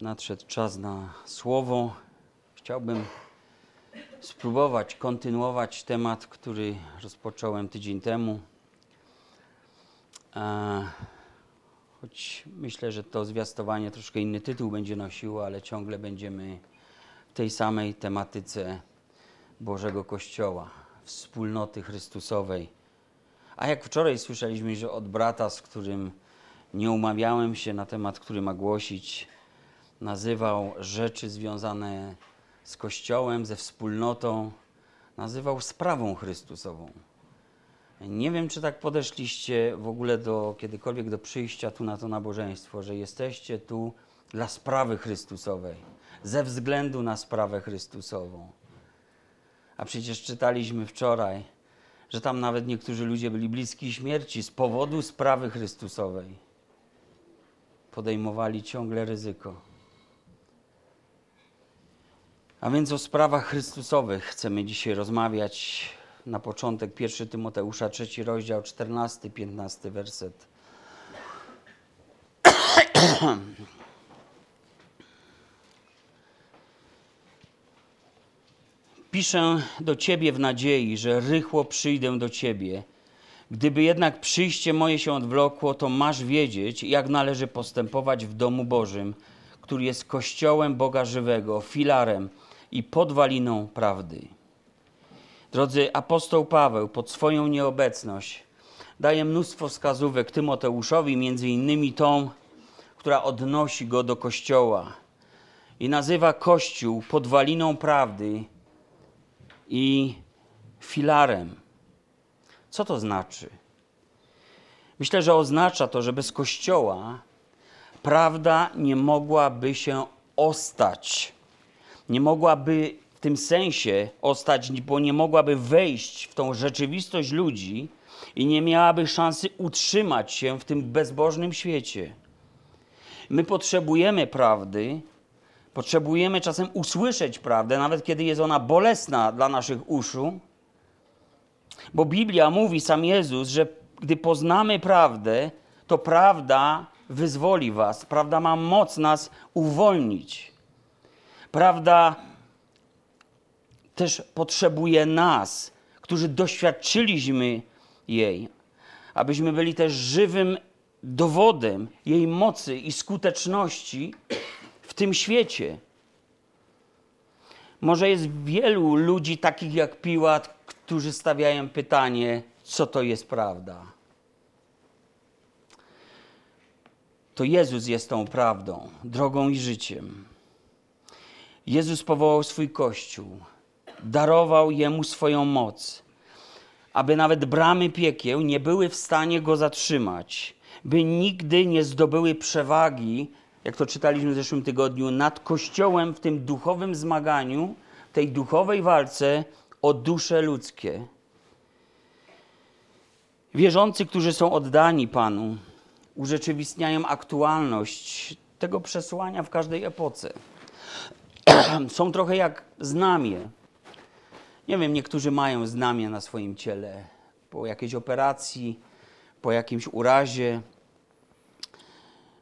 nadszedł czas na słowo. Chciałbym spróbować kontynuować temat, który rozpocząłem tydzień temu. A, choć myślę, że to zwiastowanie troszkę inny tytuł będzie nosiło, ale ciągle będziemy w tej samej tematyce Bożego Kościoła, wspólnoty Chrystusowej. A jak wczoraj słyszeliśmy, że od brata, z którym nie umawiałem się na temat, który ma głosić, nazywał rzeczy związane z Kościołem, ze wspólnotą, nazywał sprawą Chrystusową. Nie wiem, czy tak podeszliście w ogóle do kiedykolwiek do przyjścia tu na to nabożeństwo, że jesteście tu dla sprawy Chrystusowej, ze względu na sprawę Chrystusową. A przecież czytaliśmy wczoraj, że tam nawet niektórzy ludzie byli bliski śmierci z powodu sprawy Chrystusowej. Podejmowali ciągle ryzyko. A więc o sprawach Chrystusowych chcemy dzisiaj rozmawiać. Na początek 1 Tymoteusza, trzeci rozdział, 14-15 werset. Piszę do Ciebie w nadziei, że rychło przyjdę do Ciebie. Gdyby jednak przyjście moje się odwlokło, to masz wiedzieć, jak należy postępować w domu Bożym, który jest kościołem Boga żywego, filarem i podwaliną prawdy. Drodzy, apostoł Paweł pod swoją nieobecność daje mnóstwo wskazówek Tymoteuszowi, między innymi tą, która odnosi go do kościoła i nazywa kościół podwaliną prawdy i filarem. Co to znaczy? Myślę, że oznacza to, że bez kościoła prawda nie mogłaby się ostać. Nie mogłaby w tym sensie ostać, bo nie mogłaby wejść w tą rzeczywistość ludzi i nie miałaby szansy utrzymać się w tym bezbożnym świecie. My potrzebujemy prawdy, potrzebujemy czasem usłyszeć prawdę, nawet kiedy jest ona bolesna dla naszych uszu, bo Biblia mówi, sam Jezus, że gdy poznamy prawdę, to prawda wyzwoli was, prawda ma moc nas uwolnić. Prawda też potrzebuje nas, którzy doświadczyliśmy jej, abyśmy byli też żywym dowodem jej mocy i skuteczności w tym świecie. Może jest wielu ludzi takich jak Piłat, którzy stawiają pytanie, co to jest prawda. To Jezus jest tą prawdą, drogą i życiem. Jezus powołał swój Kościół, darował jemu swoją moc, aby nawet bramy piekieł nie były w stanie go zatrzymać, by nigdy nie zdobyły przewagi, jak to czytaliśmy w zeszłym tygodniu, nad Kościołem w tym duchowym zmaganiu, tej duchowej walce o dusze ludzkie. Wierzący, którzy są oddani Panu, urzeczywistniają aktualność tego przesłania w każdej epoce. są trochę jak znamie. Nie wiem, niektórzy mają znamie na swoim ciele po jakiejś operacji, po jakimś urazie.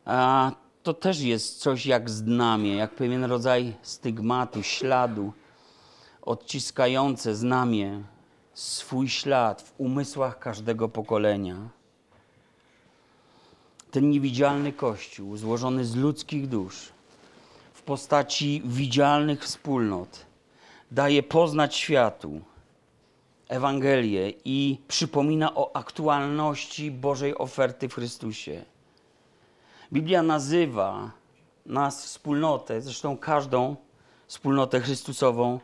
A to też jest coś jak znamie, jak pewien rodzaj stygmatu, śladu, odciskające znamie swój ślad w umysłach każdego pokolenia. Ten niewidzialny Kościół, złożony z ludzkich dusz, postaci widzialnych wspólnot, daje poznać światu Ewangelię i przypomina o aktualności Bożej oferty w Chrystusie. Biblia nazywa nas wspólnotę, zresztą każdą wspólnotę Chrystusową,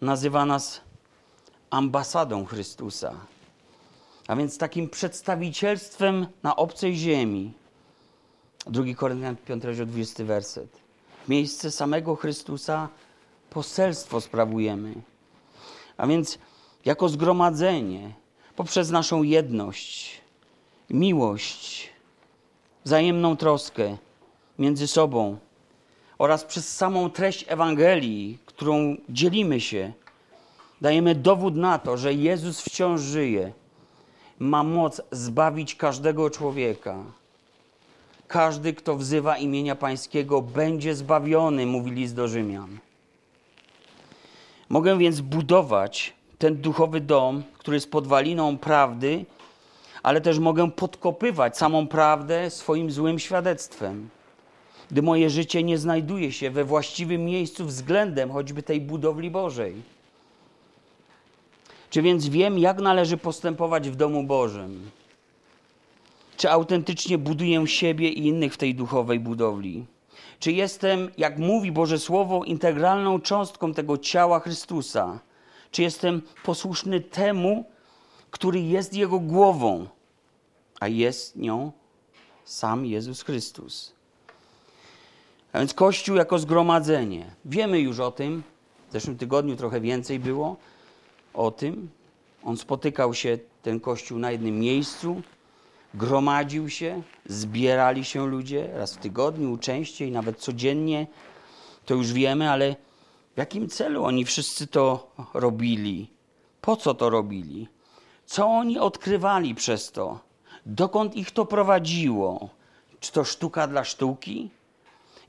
nazywa nas ambasadą Chrystusa, a więc takim przedstawicielstwem na obcej ziemi. 2 Koryntian 5, 20 werset. Miejsce samego Chrystusa poselstwo sprawujemy. A więc jako zgromadzenie, poprzez naszą jedność, miłość, wzajemną troskę między sobą oraz przez samą treść Ewangelii, którą dzielimy się, dajemy dowód na to, że Jezus wciąż żyje, ma moc zbawić każdego człowieka. Każdy, kto wzywa imienia Pańskiego, będzie zbawiony, mówi list do Rzymian. Mogę więc budować ten duchowy dom, który jest podwaliną prawdy, ale też mogę podkopywać samą prawdę swoim złym świadectwem. Gdy moje życie nie znajduje się we właściwym miejscu względem choćby tej budowli Bożej. Czy więc wiem, jak należy postępować w domu Bożym? Czy autentycznie buduję siebie i innych w tej duchowej budowli? Czy jestem, jak mówi Boże Słowo, integralną cząstką tego ciała Chrystusa? Czy jestem posłuszny temu, który jest Jego głową, a jest nią sam Jezus Chrystus? A więc Kościół jako zgromadzenie. Wiemy już o tym. W zeszłym tygodniu trochę więcej było o tym. On spotykał się, ten Kościół, na jednym miejscu gromadził się, zbierali się ludzie raz w tygodniu, częściej, nawet codziennie. To już wiemy, ale w jakim celu oni wszyscy to robili? Po co to robili? Co oni odkrywali przez to? Dokąd ich to prowadziło? Czy to sztuka dla sztuki?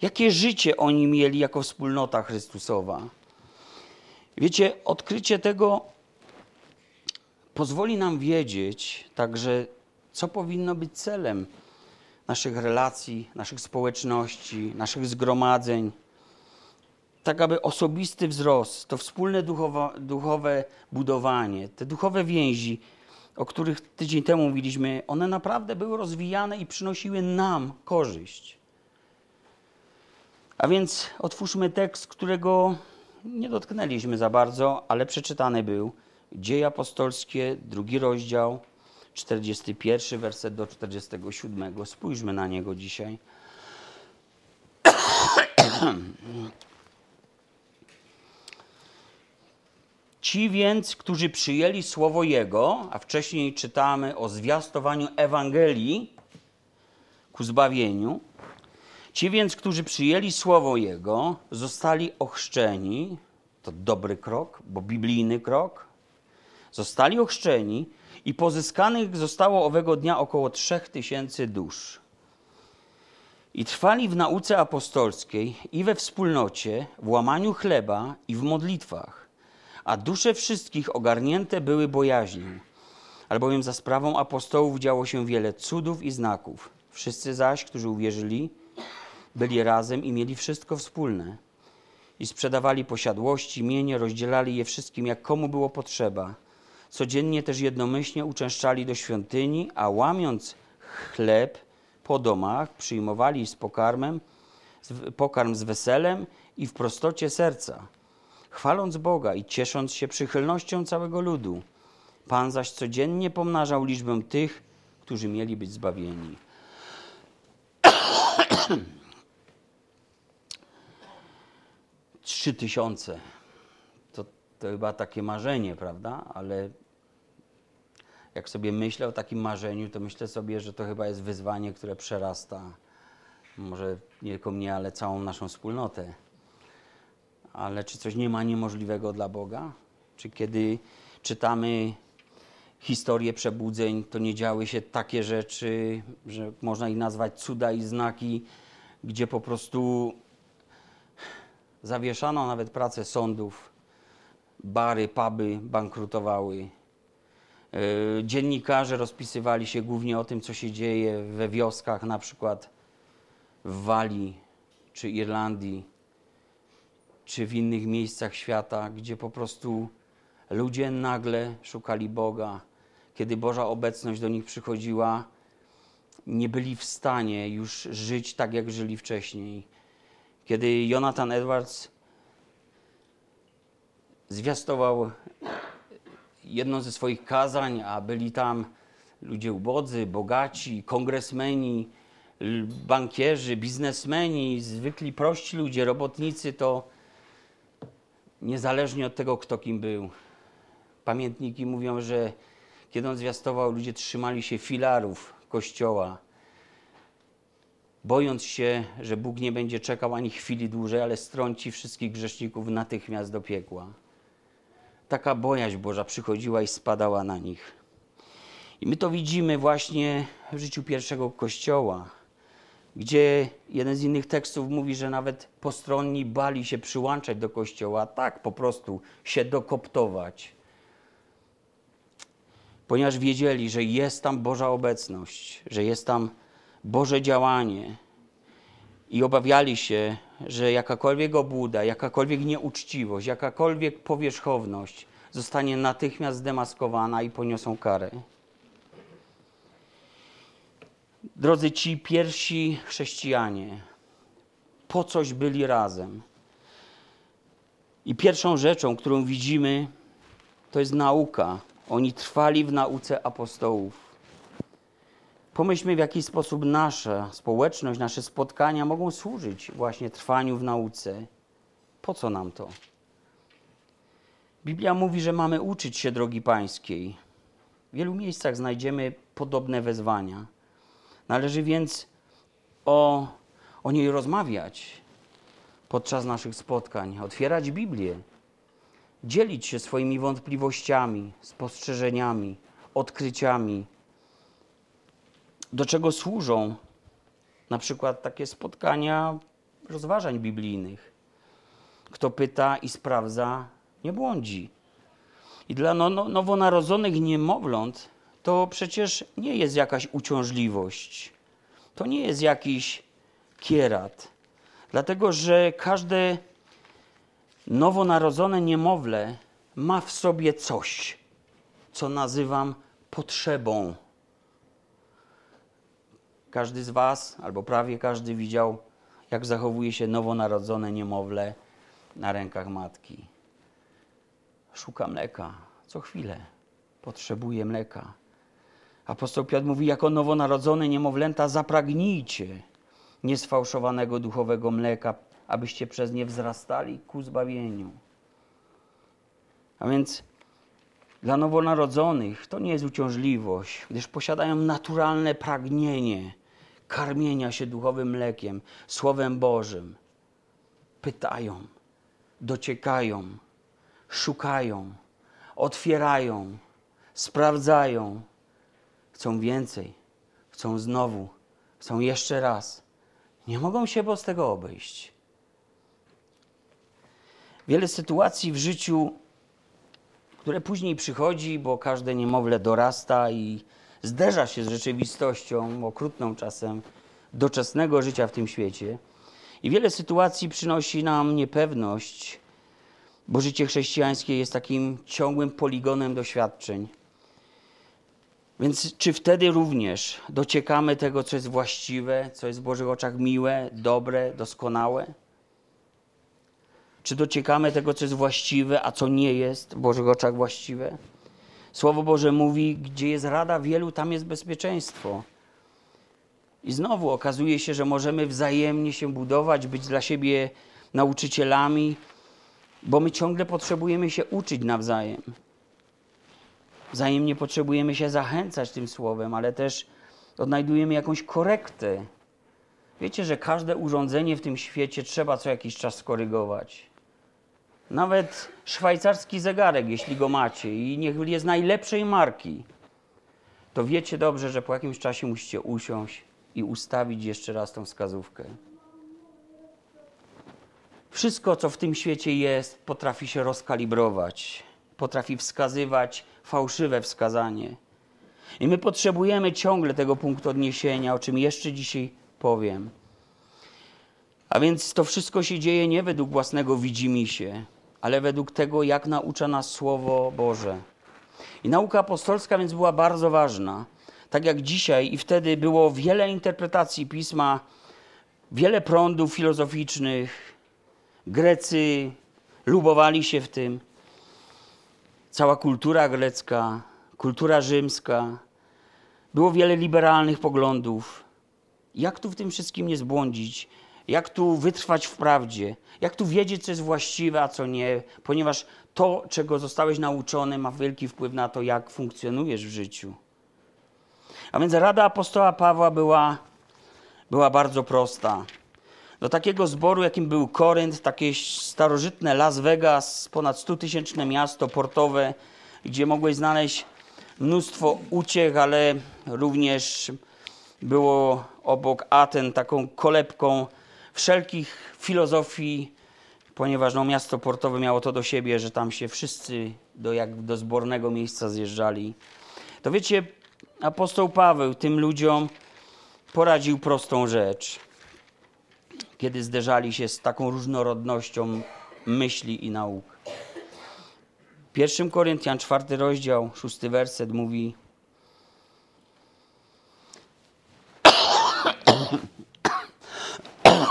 Jakie życie oni mieli jako wspólnota Chrystusowa? Wiecie, odkrycie tego pozwoli nam wiedzieć także, co powinno być celem naszych relacji, naszych społeczności, naszych zgromadzeń. Tak, aby osobisty wzrost, to wspólne duchowe, duchowe budowanie, te duchowe więzi, o których tydzień temu mówiliśmy, one naprawdę były rozwijane i przynosiły nam korzyść. A więc otwórzmy tekst, którego nie dotknęliśmy za bardzo, ale przeczytany był. Dzieje apostolskie, drugi rozdział, 41 werset do 47. Spójrzmy na niego dzisiaj. Ci więc, którzy przyjęli słowo Jego, a wcześniej czytamy o zwiastowaniu Ewangelii ku zbawieniu, ci więc, którzy przyjęli słowo Jego, zostali ochrzczeni, to dobry krok, bo biblijny krok, zostali ochrzczeni i pozyskanych zostało owego dnia około trzech tysięcy dusz. I trwali w nauce apostolskiej i we wspólnocie, w łamaniu chleba i w modlitwach, a dusze wszystkich ogarnięte były bojaźnią. Albowiem za sprawą apostołów działo się wiele cudów i znaków. Wszyscy zaś, którzy uwierzyli, byli razem i mieli wszystko wspólne. I sprzedawali posiadłości, mienie, rozdzielali je wszystkim, jak komu było potrzeba. Codziennie też jednomyślnie uczęszczali do świątyni, a łamiąc chleb po domach, przyjmowali z pokarmem, pokarm z weselem i w prostocie serca, chwaląc Boga i ciesząc się przychylnością całego ludu. Pan zaś codziennie pomnażał liczbę tych, którzy mieli być zbawieni. Trzy tysiące. To, to chyba takie marzenie, prawda? Ale jak sobie myślę o takim marzeniu, to myślę sobie, że to chyba jest wyzwanie, które przerasta może nie tylko mnie, ale całą naszą wspólnotę. Ale czy coś nie ma niemożliwego dla Boga? Czy kiedy czytamy historię przebudzeń, to nie działy się takie rzeczy, że można ich nazwać cuda i znaki, gdzie po prostu zawieszano nawet pracę sądów, bary, puby bankrutowały, dziennikarze rozpisywali się głównie o tym, co się dzieje we wioskach, na przykład w Walii czy Irlandii, czy w innych miejscach świata, gdzie po prostu ludzie nagle szukali Boga. Kiedy Boża obecność do nich przychodziła, nie byli w stanie już żyć tak, jak żyli wcześniej. Kiedy Jonathan Edwards zwiastował jedno ze swoich kazań, a byli tam ludzie ubodzy, bogaci, kongresmeni, bankierzy, biznesmeni, zwykli prości ludzie, robotnicy, to niezależnie od tego, kto kim był. Pamiętniki mówią, że kiedy on zwiastował, ludzie trzymali się filarów kościoła, bojąc się, że Bóg nie będzie czekał ani chwili dłużej, ale strąci wszystkich grzeszników natychmiast do piekła taka bojaźń Boża przychodziła i spadała na nich. I my to widzimy właśnie w życiu pierwszego kościoła. gdzie jeden z innych tekstów mówi, że nawet postronni bali się przyłączać do kościoła, tak po prostu się dokoptować. Ponieważ wiedzieli, że jest tam Boża obecność, że jest tam Boże działanie i obawiali się, że jakakolwiek obłuda, jakakolwiek nieuczciwość, jakakolwiek powierzchowność zostanie natychmiast zdemaskowana i poniosą karę. Drodzy ci pierwsi chrześcijanie, po coś byli razem. I pierwszą rzeczą, którą widzimy, to jest nauka. Oni trwali w nauce apostołów. Pomyślmy, w jaki sposób nasza społeczność, nasze spotkania mogą służyć właśnie trwaniu w nauce. Po co nam to? Biblia mówi, że mamy uczyć się drogi pańskiej. W wielu miejscach znajdziemy podobne wezwania. Należy więc o, o niej rozmawiać podczas naszych spotkań, otwierać Biblię, dzielić się swoimi wątpliwościami, spostrzeżeniami, odkryciami. Do czego służą na przykład takie spotkania rozważań biblijnych? Kto pyta i sprawdza, nie błądzi. I dla no, no, nowonarodzonych niemowląt to przecież nie jest jakaś uciążliwość. To nie jest jakiś kierat. Dlatego, że każde nowonarodzone niemowlę ma w sobie coś, co nazywam potrzebą. Każdy z Was, albo prawie każdy, widział, jak zachowuje się nowonarodzone niemowlę na rękach matki. Szuka mleka co chwilę. Potrzebuje mleka. Apostoł Piotr mówi, jako nowonarodzone niemowlęta zapragnijcie niesfałszowanego duchowego mleka, abyście przez nie wzrastali ku zbawieniu. A więc dla nowonarodzonych to nie jest uciążliwość, gdyż posiadają naturalne pragnienie karmienia się duchowym mlekiem, Słowem Bożym. Pytają, dociekają, szukają, otwierają, sprawdzają, chcą więcej, chcą znowu, chcą jeszcze raz. Nie mogą się bez tego obejść. Wiele sytuacji w życiu, które później przychodzi, bo każde niemowlę dorasta i zderza się z rzeczywistością, okrutną czasem, doczesnego życia w tym świecie. I wiele sytuacji przynosi nam niepewność, bo życie chrześcijańskie jest takim ciągłym poligonem doświadczeń. Więc czy wtedy również dociekamy tego, co jest właściwe, co jest w Bożych oczach miłe, dobre, doskonałe? Czy dociekamy tego, co jest właściwe, a co nie jest w Bożych oczach właściwe? Słowo Boże mówi, gdzie jest rada wielu, tam jest bezpieczeństwo. I znowu okazuje się, że możemy wzajemnie się budować, być dla siebie nauczycielami, bo my ciągle potrzebujemy się uczyć nawzajem. Wzajemnie potrzebujemy się zachęcać tym słowem, ale też odnajdujemy jakąś korektę. Wiecie, że każde urządzenie w tym świecie trzeba co jakiś czas skorygować. Nawet szwajcarski zegarek, jeśli go macie i niech jest najlepszej marki, to wiecie dobrze, że po jakimś czasie musicie usiąść i ustawić jeszcze raz tą wskazówkę. Wszystko, co w tym świecie jest, potrafi się rozkalibrować, potrafi wskazywać fałszywe wskazanie. I my potrzebujemy ciągle tego punktu odniesienia, o czym jeszcze dzisiaj powiem. A więc to wszystko się dzieje nie według własnego widzimisię, ale według tego, jak naucza nas Słowo Boże. I nauka apostolska więc była bardzo ważna. Tak jak dzisiaj i wtedy było wiele interpretacji pisma, wiele prądów filozoficznych. Grecy lubowali się w tym. Cała kultura grecka, kultura rzymska. Było wiele liberalnych poglądów. Jak tu w tym wszystkim nie zbłądzić? Jak tu wytrwać w prawdzie? Jak tu wiedzieć, co jest właściwe, a co nie? Ponieważ to, czego zostałeś nauczony, ma wielki wpływ na to, jak funkcjonujesz w życiu. A więc rada apostoła Pawła była, była bardzo prosta. Do takiego zboru, jakim był Korynt, takie starożytne Las Vegas, ponad 100-tysięczne miasto portowe, gdzie mogłeś znaleźć mnóstwo uciech, ale również było obok Aten taką kolebką wszelkich filozofii, ponieważ no, miasto portowe miało to do siebie, że tam się wszyscy do, jak do zbornego miejsca zjeżdżali. To wiecie, apostoł Paweł tym ludziom poradził prostą rzecz, kiedy zderzali się z taką różnorodnością myśli i nauk. 1 Koryntian, czwarty rozdział, szósty werset mówi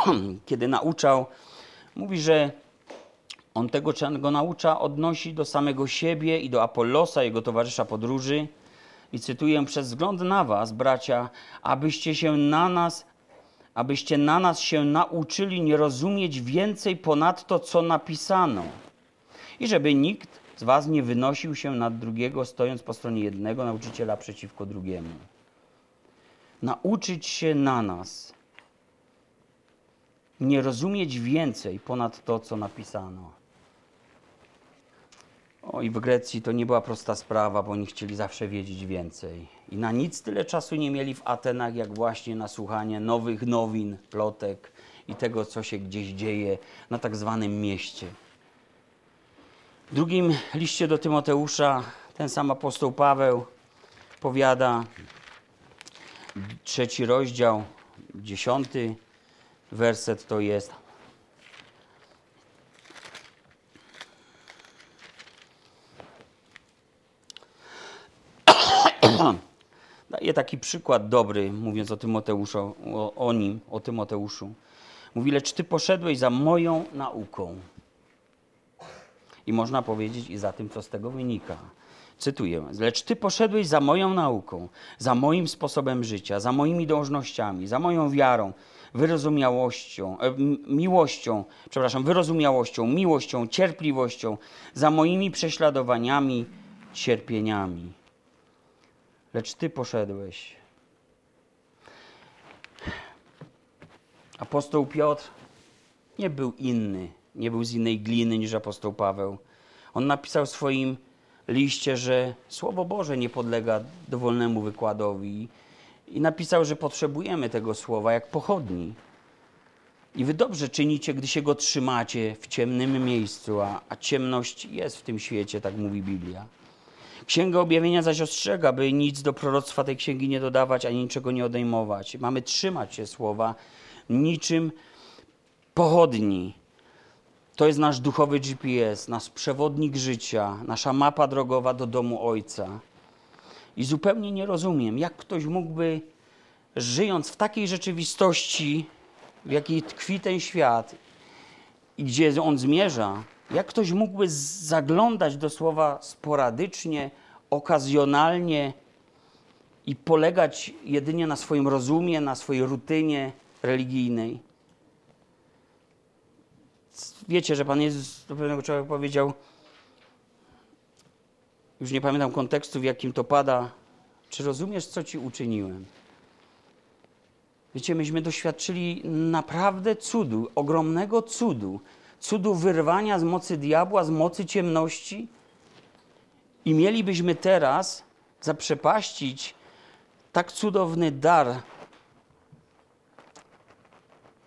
kiedy nauczał, mówi, że on tego, czego go naucza, odnosi do samego siebie i do Apollosa, jego towarzysza podróży. I cytuję, przez wzgląd na was, bracia, abyście się na nas, abyście na nas się nauczyli nie rozumieć więcej ponad to, co napisano. I żeby nikt z was nie wynosił się nad drugiego, stojąc po stronie jednego nauczyciela przeciwko drugiemu. Nauczyć się na nas, nie rozumieć więcej ponad to, co napisano. O, i w Grecji to nie była prosta sprawa, bo oni chcieli zawsze wiedzieć więcej. I na nic tyle czasu nie mieli w Atenach, jak właśnie na słuchanie nowych nowin, plotek i tego, co się gdzieś dzieje na tak zwanym mieście. W drugim liście do Tymoteusza ten sam apostoł Paweł powiada, trzeci rozdział, dziesiąty werset to jest. Daje taki przykład dobry, mówiąc o Tymoteuszu, o, o nim, o Tymoteuszu. Mówi, lecz ty poszedłeś za moją nauką. I można powiedzieć i za tym, co z tego wynika. Cytuję: Lecz ty poszedłeś za moją nauką, za moim sposobem życia, za moimi dążnościami, za moją wiarą, wyrozumiałością, e, miłością, przepraszam, wyrozumiałością, miłością, cierpliwością, za moimi prześladowaniami, cierpieniami. Lecz ty poszedłeś. Apostoł Piotr nie był inny, nie był z innej gliny niż apostoł Paweł. On napisał w swoim liście, że Słowo Boże nie podlega dowolnemu wykładowi i napisał, że potrzebujemy tego słowa jak pochodni. I wy dobrze czynicie, gdy się go trzymacie w ciemnym miejscu, a, a ciemność jest w tym świecie, tak mówi Biblia. Księga Objawienia zaś ostrzega, by nic do proroctwa tej księgi nie dodawać, ani niczego nie odejmować. Mamy trzymać się słowa niczym pochodni. To jest nasz duchowy GPS, nasz przewodnik życia, nasza mapa drogowa do domu Ojca. I zupełnie nie rozumiem, jak ktoś mógłby, żyjąc w takiej rzeczywistości, w jakiej tkwi ten świat i gdzie on zmierza, jak ktoś mógłby zaglądać do słowa sporadycznie, okazjonalnie i polegać jedynie na swoim rozumie, na swojej rutynie religijnej? Wiecie, że Pan Jezus do pewnego człowieka powiedział, już nie pamiętam kontekstu, w jakim to pada. Czy rozumiesz, co ci uczyniłem? Wiecie, myśmy doświadczyli naprawdę cudu, ogromnego cudu, cudu wyrwania z mocy diabła, z mocy ciemności. I mielibyśmy teraz zaprzepaścić tak cudowny dar,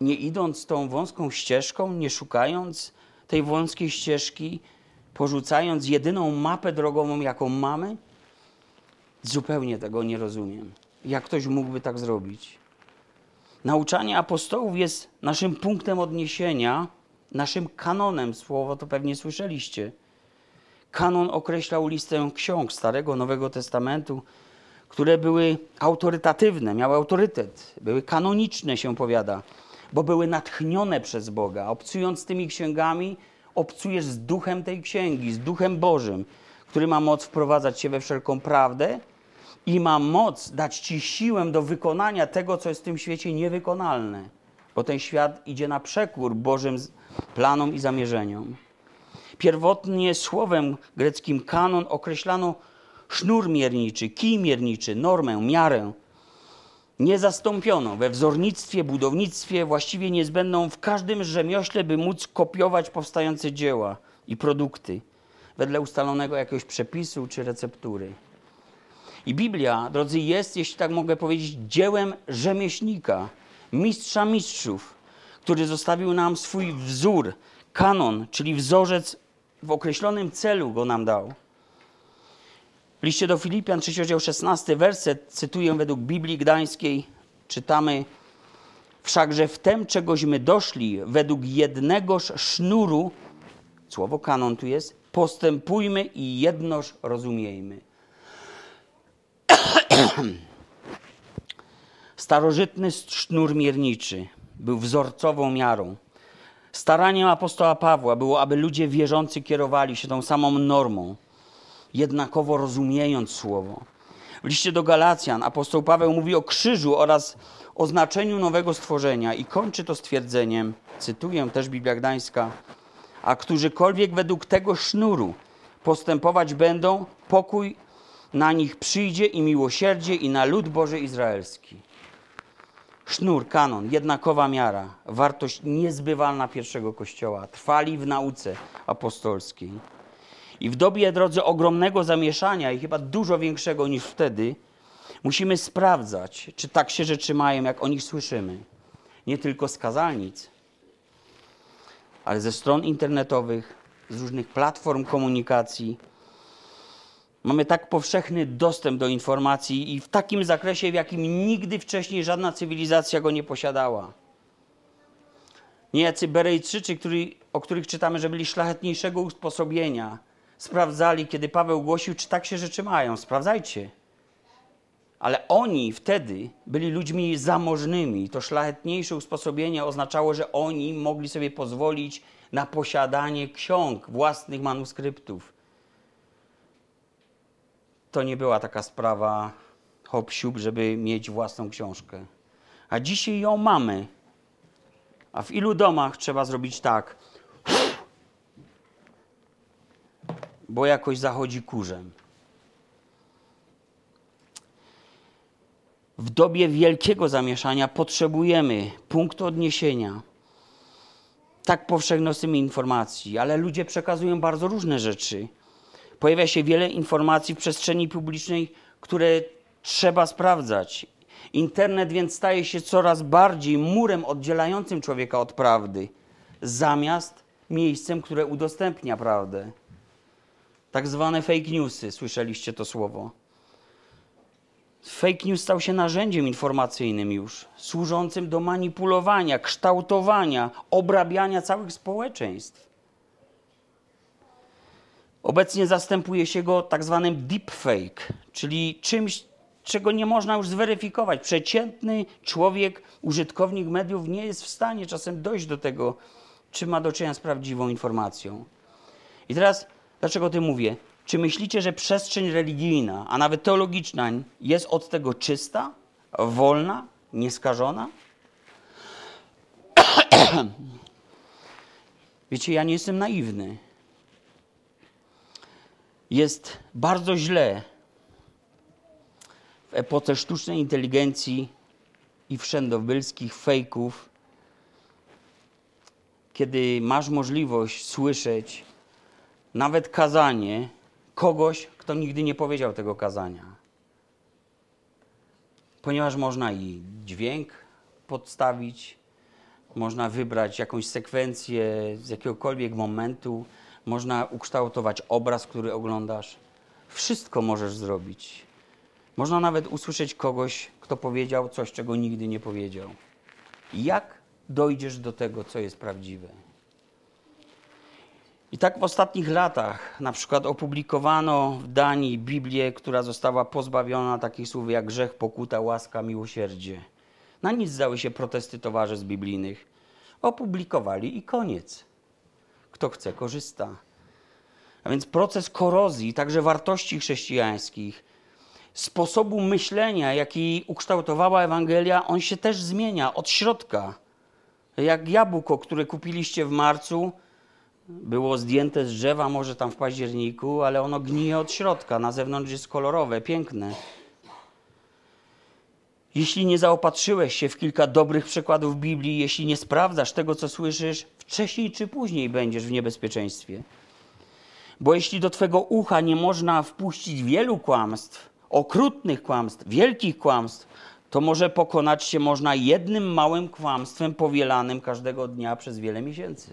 nie idąc tą wąską ścieżką, nie szukając tej wąskiej ścieżki, porzucając jedyną mapę drogową, jaką mamy? Zupełnie tego nie rozumiem. Jak ktoś mógłby tak zrobić? Nauczanie apostołów jest naszym punktem odniesienia, naszym kanonem. Słowo to pewnie słyszeliście. Kanon określał listę ksiąg Starego, Nowego Testamentu, które były autorytatywne, miały autorytet, były kanoniczne, się powiada, bo były natchnione przez Boga. Obcując tymi księgami, obcujesz z duchem tej księgi, z duchem Bożym, który ma moc wprowadzać cię we wszelką prawdę i ma moc dać ci siłę do wykonania tego, co jest w tym świecie niewykonalne, bo ten świat idzie na przekór Bożym planom i zamierzeniom. Pierwotnie słowem greckim kanon określano sznur mierniczy, kij mierniczy, normę, miarę nie zastąpiono we wzornictwie, budownictwie, właściwie niezbędną w każdym rzemiośle, by móc kopiować powstające dzieła i produkty wedle ustalonego jakiegoś przepisu czy receptury. I Biblia, drodzy, jest, jeśli tak mogę powiedzieć, dziełem rzemieślnika, mistrza mistrzów, który zostawił nam swój wzór, kanon, czyli wzorzec w określonym celu go nam dał. W liście do Filipian, 3 rozdział 16, werset, cytuję według Biblii Gdańskiej, czytamy Wszakże w tem, czegośmy doszli, według jednegoż sznuru, słowo kanon tu jest, postępujmy i jednoż rozumiejmy. Starożytny sznur mierniczy był wzorcową miarą. Staraniem apostoła Pawła było, aby ludzie wierzący kierowali się tą samą normą, jednakowo rozumiejąc słowo. W liście do Galacjan apostoł Paweł mówi o krzyżu oraz o znaczeniu nowego stworzenia i kończy to stwierdzeniem, cytuję też Biblia Gdańska, a którzykolwiek według tego sznuru postępować będą, pokój na nich przyjdzie i miłosierdzie i na lud Boży Izraelski. Sznur, kanon, jednakowa miara, wartość niezbywalna pierwszego kościoła, trwali w nauce apostolskiej. I w dobie, drodzy, ogromnego zamieszania i chyba dużo większego niż wtedy, musimy sprawdzać, czy tak się rzeczy mają, jak o nich słyszymy. Nie tylko z kazalnic, ale ze stron internetowych, z różnych platform komunikacji. Mamy tak powszechny dostęp do informacji i w takim zakresie, w jakim nigdy wcześniej żadna cywilizacja go nie posiadała. Niejacy Berejczycy, który, o których czytamy, że byli szlachetniejszego usposobienia, sprawdzali, kiedy Paweł głosił, czy tak się rzeczy mają. Sprawdzajcie. Ale oni wtedy byli ludźmi zamożnymi. To szlachetniejsze usposobienie oznaczało, że oni mogli sobie pozwolić na posiadanie ksiąg, własnych manuskryptów. To nie była taka sprawa hop żeby mieć własną książkę. A dzisiaj ją mamy. A w ilu domach trzeba zrobić tak, bo jakoś zachodzi kurzem. W dobie wielkiego zamieszania potrzebujemy punktu odniesienia, tak powszechności informacji, ale ludzie przekazują bardzo różne rzeczy. Pojawia się wiele informacji w przestrzeni publicznej, które trzeba sprawdzać. Internet więc staje się coraz bardziej murem oddzielającym człowieka od prawdy, zamiast miejscem, które udostępnia prawdę. Tak zwane fake newsy, słyszeliście to słowo. Fake news stał się narzędziem informacyjnym już, służącym do manipulowania, kształtowania, obrabiania całych społeczeństw. Obecnie zastępuje się go tak zwanym deepfake, czyli czymś, czego nie można już zweryfikować. Przeciętny człowiek, użytkownik mediów nie jest w stanie czasem dojść do tego, czy ma do czynienia z prawdziwą informacją. I teraz, dlaczego o tym mówię? Czy myślicie, że przestrzeń religijna, a nawet teologiczna, jest od tego czysta, wolna, nieskażona? Wiecie, ja nie jestem naiwny. Jest bardzo źle w epoce sztucznej inteligencji i wszędobylskich fejków, kiedy masz możliwość słyszeć nawet kazanie, kogoś, kto nigdy nie powiedział tego kazania. Ponieważ można i dźwięk podstawić, można wybrać jakąś sekwencję z jakiegokolwiek momentu, można ukształtować obraz, który oglądasz. Wszystko możesz zrobić. Można nawet usłyszeć kogoś, kto powiedział coś, czego nigdy nie powiedział. Jak dojdziesz do tego, co jest prawdziwe? I tak w ostatnich latach na przykład opublikowano w Danii Biblię, która została pozbawiona takich słów jak grzech, pokuta, łaska, miłosierdzie. Na nic zdały się protesty towarzystw biblijnych. Opublikowali i koniec. Kto chce, korzysta. A więc proces korozji, także wartości chrześcijańskich, sposobu myślenia, jaki ukształtowała Ewangelia, on się też zmienia od środka. Jak jabłko, które kupiliście w marcu, było zdjęte z drzewa, może tam w październiku, ale ono gnije od środka. Na zewnątrz jest kolorowe, piękne. Jeśli nie zaopatrzyłeś się w kilka dobrych przykładów Biblii, jeśli nie sprawdzasz tego, co słyszysz, wcześniej czy później będziesz w niebezpieczeństwie. Bo jeśli do twego ucha nie można wpuścić wielu kłamstw, okrutnych kłamstw, wielkich kłamstw, to może pokonać się można jednym małym kłamstwem powielanym każdego dnia przez wiele miesięcy.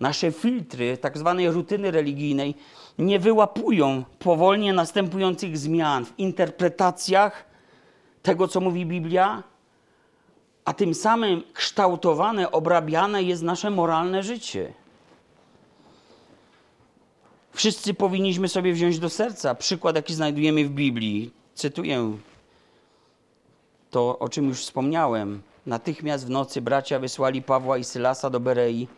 Nasze filtry tak zwanej rutyny religijnej nie wyłapują powolnie następujących zmian w interpretacjach tego, co mówi Biblia, a tym samym kształtowane, obrabiane jest nasze moralne życie. Wszyscy powinniśmy sobie wziąć do serca przykład, jaki znajdujemy w Biblii. Cytuję to, o czym już wspomniałem. Natychmiast w nocy bracia wysłali Pawła i Sylasa do Berei.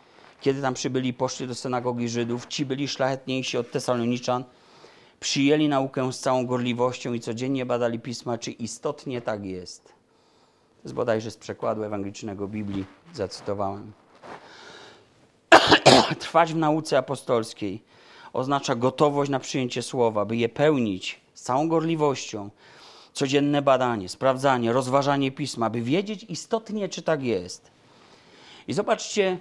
Kiedy tam przybyli, poszli do synagogi Żydów. Ci byli szlachetniejsi od Tesaloniczan. Przyjęli naukę z całą gorliwością i codziennie badali pisma, czy istotnie tak jest. To jest bodajże z przekładu ewangelicznego Biblii, zacytowałem. Trwać w nauce apostolskiej oznacza gotowość na przyjęcie słowa, by je pełnić z całą gorliwością. Codzienne badanie, sprawdzanie, rozważanie pisma, by wiedzieć istotnie, czy tak jest. I zobaczcie,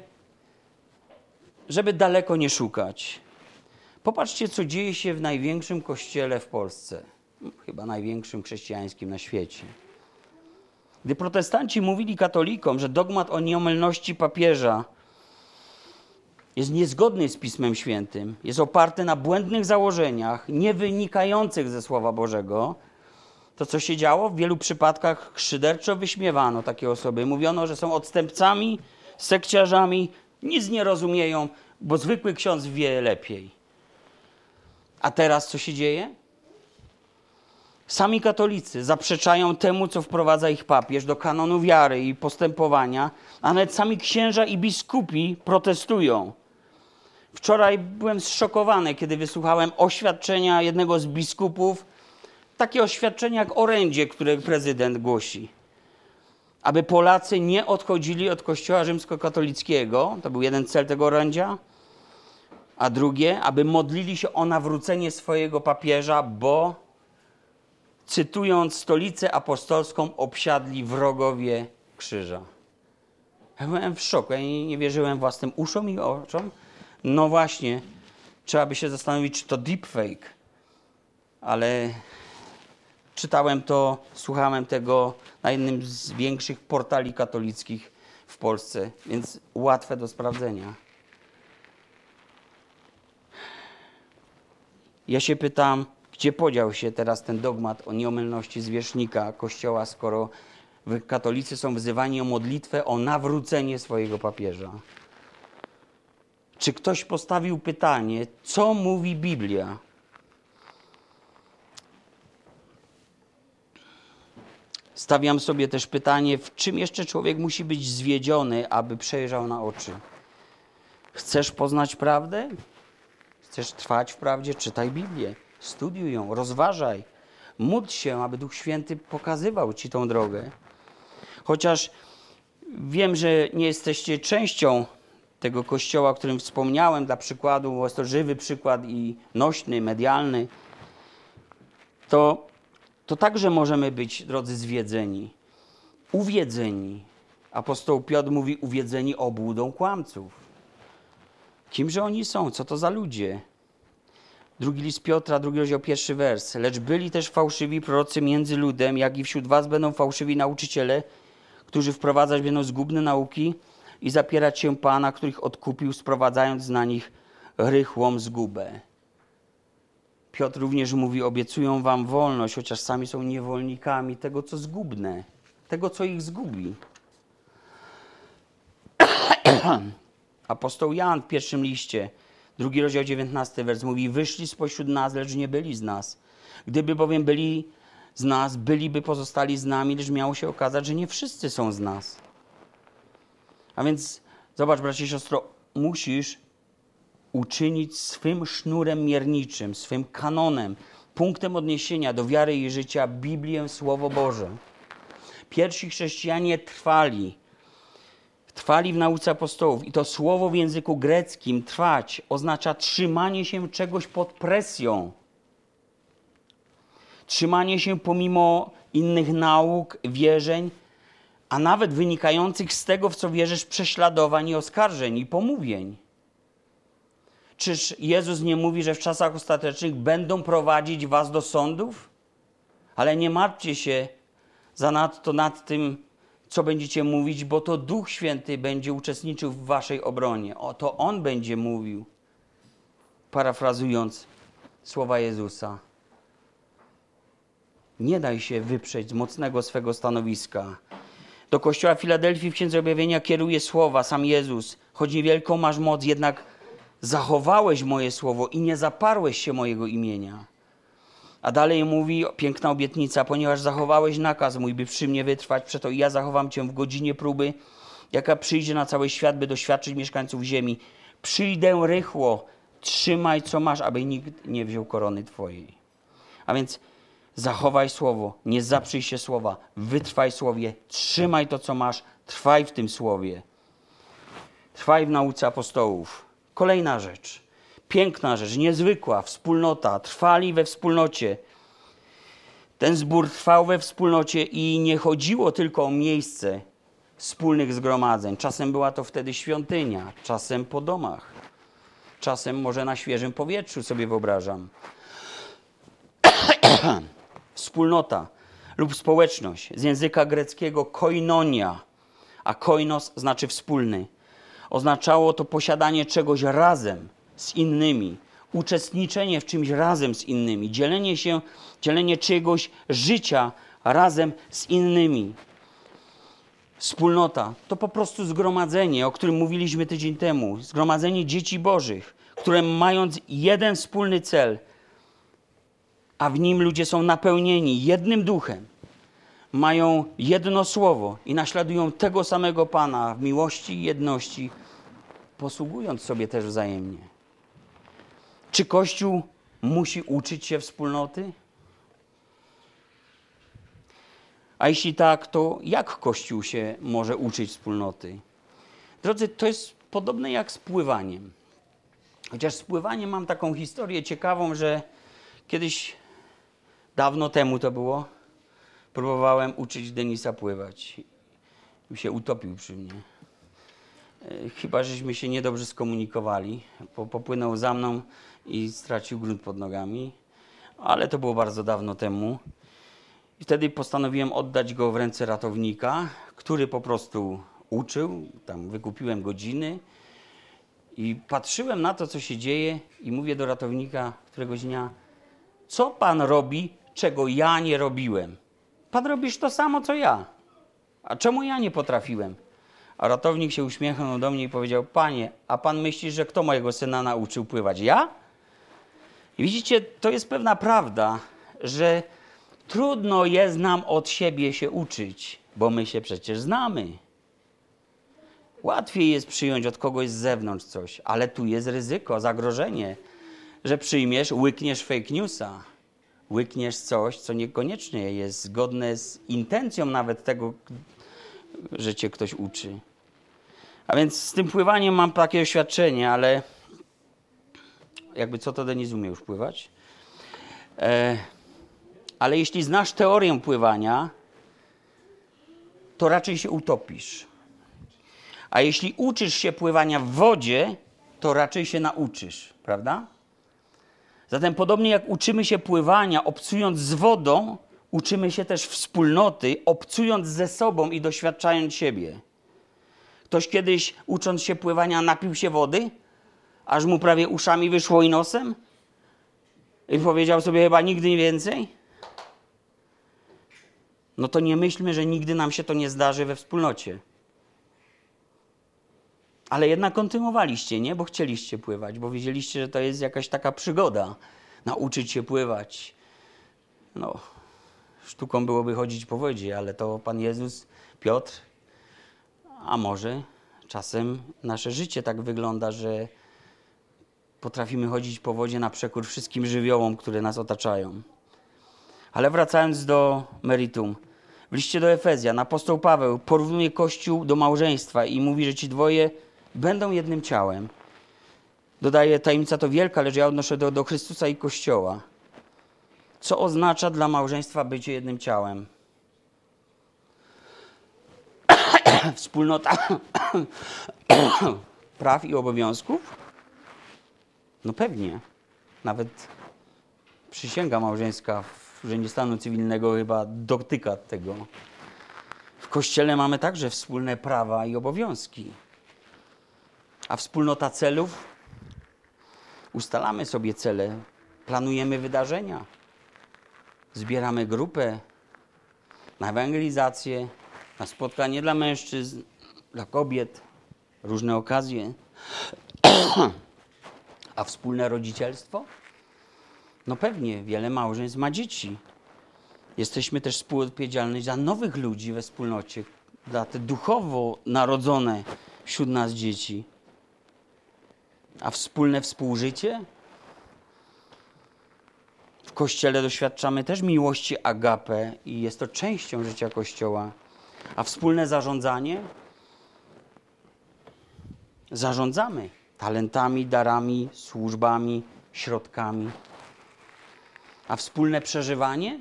żeby daleko nie szukać. Popatrzcie, co dzieje się w największym kościele w Polsce, chyba największym chrześcijańskim na świecie. Gdy protestanci mówili katolikom, że dogmat o nieomylności papieża jest niezgodny z Pismem Świętym, jest oparty na błędnych założeniach, nie wynikających ze Słowa Bożego, to co się działo? W wielu przypadkach szyderczo wyśmiewano takie osoby. Mówiono, że są odstępcami, sekciarzami, nic nie rozumieją, bo zwykły ksiądz wie lepiej. A teraz co się dzieje? Sami katolicy zaprzeczają temu, co wprowadza ich papież do kanonu wiary i postępowania, a nawet sami księża i biskupi protestują. Wczoraj byłem zszokowany, kiedy wysłuchałem oświadczenia jednego z biskupów, takie oświadczenie jak orędzie, które prezydent głosi. Aby Polacy nie odchodzili od Kościoła rzymskokatolickiego, to był jeden cel tego orędzia, a drugie, aby modlili się o nawrócenie swojego papieża, bo cytując stolicę apostolską, obsiadli wrogowie krzyża. Ja byłem w szoku, ja nie, nie wierzyłem własnym uszom i oczom. No właśnie, trzeba by się zastanowić, czy to deepfake, ale czytałem to, słuchałem tego na jednym z większych portali katolickich w Polsce, więc łatwe do sprawdzenia. Ja się pytam, gdzie podział się teraz ten dogmat o nieomylności zwierzchnika Kościoła, skoro katolicy są wzywani o modlitwę o nawrócenie swojego papieża? Czy ktoś postawił pytanie, co mówi Biblia? Stawiam sobie też pytanie, w czym jeszcze człowiek musi być zwiedziony, aby przejrzał na oczy. Chcesz poznać prawdę? Chcesz trwać w prawdzie? Czytaj Biblię, studiuj ją, rozważaj. Módl się, aby Duch Święty pokazywał ci tą drogę. Chociaż wiem, że nie jesteście częścią tego kościoła, o którym wspomniałem, dla przykładu, bo jest to żywy przykład i nośny, medialny, to, to także możemy być, drodzy, zwiedzeni, uwiedzeni. Apostoł Piotr mówi uwiedzeni obłudą kłamców. Kimże oni są? Co to za ludzie? Drugi list Piotra, drugi rozdział, pierwszy wers. Lecz byli też fałszywi prorocy między ludem, jak i wśród was będą fałszywi nauczyciele, którzy wprowadzać będą zgubne nauki, i zapierać się Pana, których odkupił, sprowadzając na nich rychłą zgubę. Piotr również mówi: Obiecują wam wolność, chociaż sami są niewolnikami tego, co zgubne, tego, co ich zgubi. Apostoł Jan w pierwszym liście, drugi rozdział 19 wers mówi: Wyszli spośród nas, lecz nie byli z nas. Gdyby bowiem byli z nas, byliby pozostali z nami, lecz miało się okazać, że nie wszyscy są z nas. A więc zobacz, bracie i siostro, musisz uczynić swym sznurem mierniczym, swym kanonem, punktem odniesienia do wiary i życia Biblię, Słowo Boże. Pierwsi chrześcijanie trwali. Trwali w nauce apostołów i to słowo w języku greckim trwać oznacza trzymanie się czegoś pod presją. Trzymanie się pomimo innych nauk, wierzeń, a nawet wynikających z tego, w co wierzysz, prześladowań i oskarżeń i pomówień. Czyż Jezus nie mówi, że w czasach ostatecznych będą prowadzić was do sądów? Ale nie martwcie się zanadto nad tym, co będziecie mówić, bo to Duch Święty będzie uczestniczył w waszej obronie. O, to On będzie mówił, parafrazując słowa Jezusa. Nie daj się wyprzeć z mocnego swego stanowiska. Do kościoła Filadelfii w Księdze Objawienia kieruje słowa sam Jezus. Choć niewielką masz moc, jednak zachowałeś moje słowo i nie zaparłeś się mojego imienia. A dalej mówi piękna obietnica, ponieważ zachowałeś nakaz mój, by przy mnie wytrwać, przeto i ja zachowam cię w godzinie próby, jaka przyjdzie na cały świat, by doświadczyć mieszkańców ziemi. Przyjdę rychło, trzymaj co masz, aby nikt nie wziął korony twojej. A więc zachowaj słowo, nie zaprzyj się słowa, wytrwaj słowie, trzymaj to co masz, trwaj w tym słowie. Trwaj w nauce apostołów. Kolejna rzecz piękna rzecz, niezwykła wspólnota, trwali we wspólnocie. Ten zbór trwał we wspólnocie i nie chodziło tylko o miejsce wspólnych zgromadzeń. Czasem była to wtedy świątynia, czasem po domach, czasem może na świeżym powietrzu sobie wyobrażam. Wspólnota lub społeczność z języka greckiego koinonia, a koinos znaczy wspólny. Oznaczało to posiadanie czegoś razem, z innymi, uczestniczenie w czymś razem z innymi, dzielenie się, dzielenie czegoś życia razem z innymi. Wspólnota to po prostu zgromadzenie, o którym mówiliśmy tydzień temu. Zgromadzenie dzieci Bożych, które mając jeden wspólny cel, a w nim ludzie są napełnieni jednym duchem, mają jedno słowo i naśladują tego samego Pana w miłości i jedności, posługując sobie też wzajemnie. Czy Kościół musi uczyć się wspólnoty? A jeśli tak, to jak Kościół się może uczyć wspólnoty? Drodzy, to jest podobne jak z pływaniem. Chociaż z pływaniem mam taką historię ciekawą, że kiedyś, dawno temu to było, próbowałem uczyć Denisa pływać. I się utopił przy mnie. E, chyba, żeśmy się niedobrze skomunikowali. Popłynął za mną i stracił grunt pod nogami, ale to było bardzo dawno temu. I wtedy postanowiłem oddać go w ręce ratownika, który po prostu uczył, tam wykupiłem godziny i patrzyłem na to, co się dzieje i mówię do ratownika któregoś dnia, co pan robi, czego ja nie robiłem? Pan robisz to samo, co ja. A czemu ja nie potrafiłem? A ratownik się uśmiechnął do mnie i powiedział, panie, a pan myśli, że kto mojego syna nauczył pływać? Ja? I widzicie, to jest pewna prawda, że trudno jest nam od siebie się uczyć, bo my się przecież znamy. Łatwiej jest przyjąć od kogoś z zewnątrz coś, ale tu jest ryzyko, zagrożenie, że przyjmiesz, łykniesz fake newsa, łykniesz coś, co niekoniecznie jest zgodne z intencją nawet tego, że cię ktoś uczy. A więc z tym pływaniem mam takie oświadczenie, ale jakby co to Denis umie już pływać. E, ale jeśli znasz teorię pływania, to raczej się utopisz. A jeśli uczysz się pływania w wodzie, to raczej się nauczysz, prawda? Zatem podobnie jak uczymy się pływania obcując z wodą, uczymy się też wspólnoty, obcując ze sobą i doświadczając siebie. Ktoś kiedyś, ucząc się pływania, napił się wody? aż mu prawie uszami wyszło i nosem? I powiedział sobie chyba nigdy więcej? No to nie myślmy, że nigdy nam się to nie zdarzy we wspólnocie. Ale jednak kontynuowaliście, nie? Bo chcieliście pływać, bo wiedzieliście, że to jest jakaś taka przygoda. Nauczyć się pływać. No, sztuką byłoby chodzić po wodzie, ale to Pan Jezus, Piotr, a może czasem nasze życie tak wygląda, że potrafimy chodzić po wodzie na przekór wszystkim żywiołom, które nas otaczają. Ale wracając do meritum. W liście do Efezjan apostoł Paweł porównuje Kościół do małżeństwa i mówi, że ci dwoje będą jednym ciałem. Dodaje, tajemnica to wielka, lecz ja odnoszę do, do Chrystusa i Kościoła. Co oznacza dla małżeństwa bycie jednym ciałem? Wspólnota praw i obowiązków? No pewnie. Nawet przysięga małżeńska w urzędzie stanu cywilnego chyba dotyka tego. W kościele mamy także wspólne prawa i obowiązki. A wspólnota celów? Ustalamy sobie cele, planujemy wydarzenia, zbieramy grupę na ewangelizację, na spotkanie dla mężczyzn, dla kobiet, różne okazje. A wspólne rodzicielstwo? No pewnie, wiele małżeństw ma dzieci. Jesteśmy też współodpowiedzialni za nowych ludzi we wspólnocie, dla te duchowo narodzone wśród nas dzieci. A wspólne współżycie? Kościele doświadczamy też miłości agape i jest to częścią życia Kościoła. A wspólne zarządzanie? Zarządzamy talentami, darami, służbami, środkami. A wspólne przeżywanie?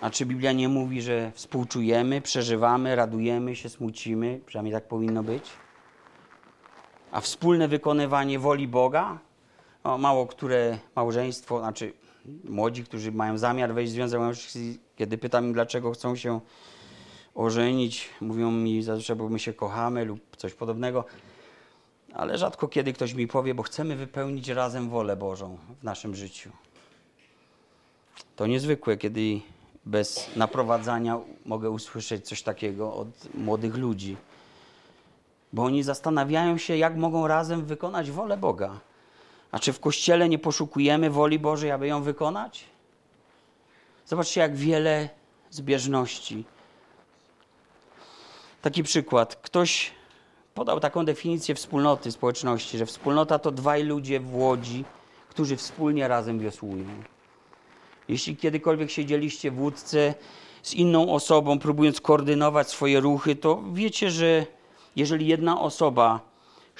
A czy Biblia nie mówi, że współczujemy, przeżywamy, radujemy się, smucimy? Przynajmniej tak powinno być. A wspólne wykonywanie woli Boga? No, mało które małżeństwo, znaczy młodzi, którzy mają zamiar wejść w związek małżeński, kiedy pytam im, dlaczego chcą się ożenić, mówią mi zazwyczaj, bo my się kochamy lub coś podobnego. Ale rzadko kiedy ktoś mi powie, bo chcemy wypełnić razem wolę Bożą w naszym życiu. To niezwykłe, kiedy bez naprowadzania mogę usłyszeć coś takiego od młodych ludzi. Bo oni zastanawiają się, jak mogą razem wykonać wolę Boga. A czy w kościele nie poszukujemy woli Bożej, aby ją wykonać? Zobaczcie, jak wiele zbieżności. Taki przykład. Ktoś podał taką definicję wspólnoty, społeczności, że wspólnota to dwaj ludzie w łodzi, którzy wspólnie razem wiosłują. Jeśli kiedykolwiek siedzieliście w łódce z inną osobą, próbując koordynować swoje ruchy, to wiecie, że jeżeli jedna osoba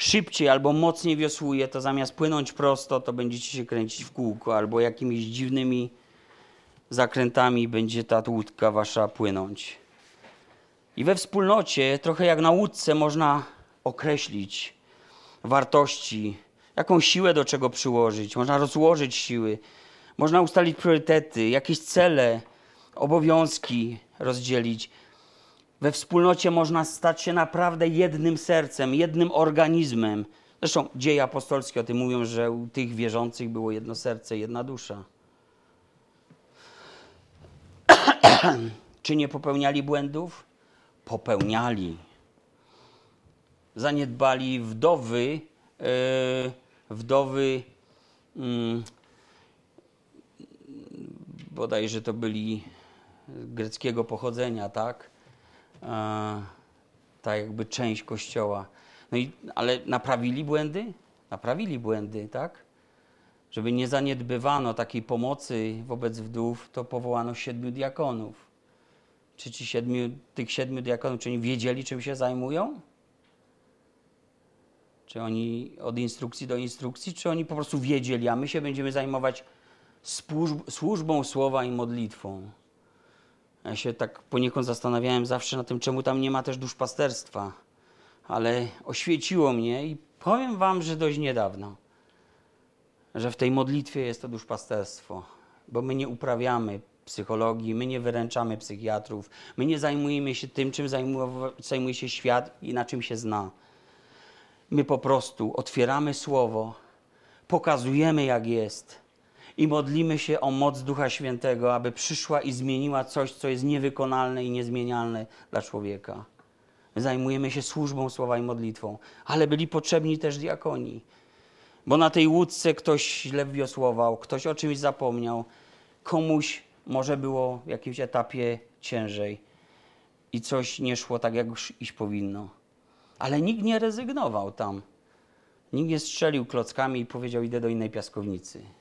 szybciej albo mocniej wiosłuje, to zamiast płynąć prosto, to będziecie się kręcić w kółko, albo jakimiś dziwnymi zakrętami będzie ta łódka wasza płynąć. I we wspólnocie, trochę jak na łódce, można określić wartości, jaką siłę do czego przyłożyć, można rozłożyć siły, można ustalić priorytety, jakieś cele, obowiązki rozdzielić. We wspólnocie można stać się naprawdę jednym sercem, jednym organizmem. Zresztą dzieje apostolskie o tym mówią, że u tych wierzących było jedno serce, jedna dusza. Czy nie popełniali błędów? Popełniali. Zaniedbali wdowy, yy, wdowy, yy, bodajże to byli greckiego pochodzenia, tak? Tak jakby część kościoła. No i, ale naprawili błędy? Naprawili błędy, tak? Żeby nie zaniedbywano takiej pomocy wobec wdów, to powołano siedmiu diakonów. Czy ci siedmiu, tych siedmiu diakonów, czy oni wiedzieli, czym się zajmują? Czy oni od instrukcji do instrukcji, czy oni po prostu wiedzieli, a my się będziemy zajmować służbą słowa i modlitwą? Ja się tak poniekąd zastanawiałem zawsze na tym, czemu tam nie ma też duszpasterstwa. Ale oświeciło mnie i powiem wam, że dość niedawno, że w tej modlitwie jest to duszpasterstwo, bo my nie uprawiamy psychologii, my nie wyręczamy psychiatrów, my nie zajmujemy się tym, czym zajmuje się świat i na czym się zna. My po prostu otwieramy słowo, pokazujemy jak jest i modlimy się o moc Ducha Świętego, aby przyszła i zmieniła coś, co jest niewykonalne i niezmienialne dla człowieka. My zajmujemy się służbą słowa i modlitwą, ale byli potrzebni też diakoni. Bo na tej łódce ktoś źle wiosłował, ktoś o czymś zapomniał, komuś może było w jakimś etapie ciężej i coś nie szło tak, jak już iść powinno. Ale nikt nie rezygnował tam. Nikt nie strzelił klockami i powiedział: Idę do innej piaskownicy.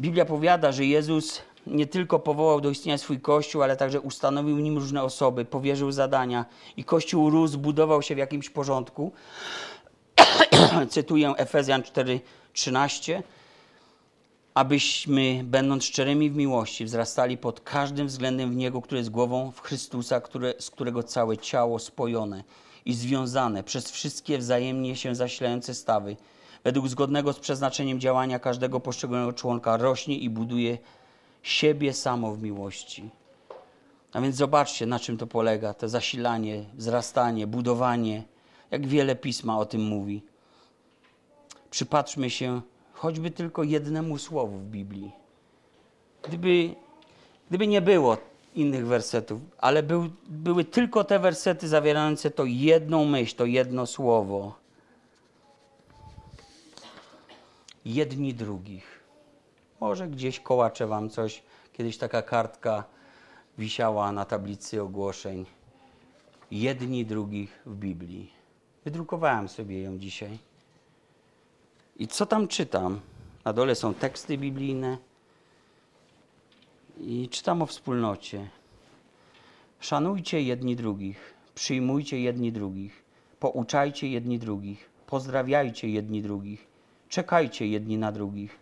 Biblia powiada, że Jezus nie tylko powołał do istnienia swój Kościół, ale także ustanowił nim różne osoby, powierzył zadania i Kościół rósł, budował się w jakimś porządku. Cytuję Efezjan 4:13. abyśmy, będąc szczerymi w miłości, wzrastali pod każdym względem w Niego, który jest głową, w Chrystusa, które, z którego całe ciało spojone i związane przez wszystkie wzajemnie się zasilające stawy, według zgodnego z przeznaczeniem działania każdego poszczególnego członka, rośnie i buduje siebie samo w miłości. A więc zobaczcie, na czym to polega: to zasilanie, wzrastanie, budowanie. Jak wiele pisma o tym mówi. Przypatrzmy się choćby tylko jednemu słowu w Biblii. Gdyby, gdyby nie było innych wersetów, ale był, były tylko te wersety zawierające to jedną myśl, to jedno słowo. Jedni drugich. Może gdzieś kołacze wam coś. Kiedyś taka kartka wisiała na tablicy ogłoszeń. Jedni drugich w Biblii. Wydrukowałem sobie ją dzisiaj. I co tam czytam? Na dole są teksty biblijne i czytam o wspólnocie. Szanujcie jedni drugich, przyjmujcie jedni drugich, pouczajcie jedni drugich, pozdrawiajcie jedni drugich, czekajcie jedni na drugich,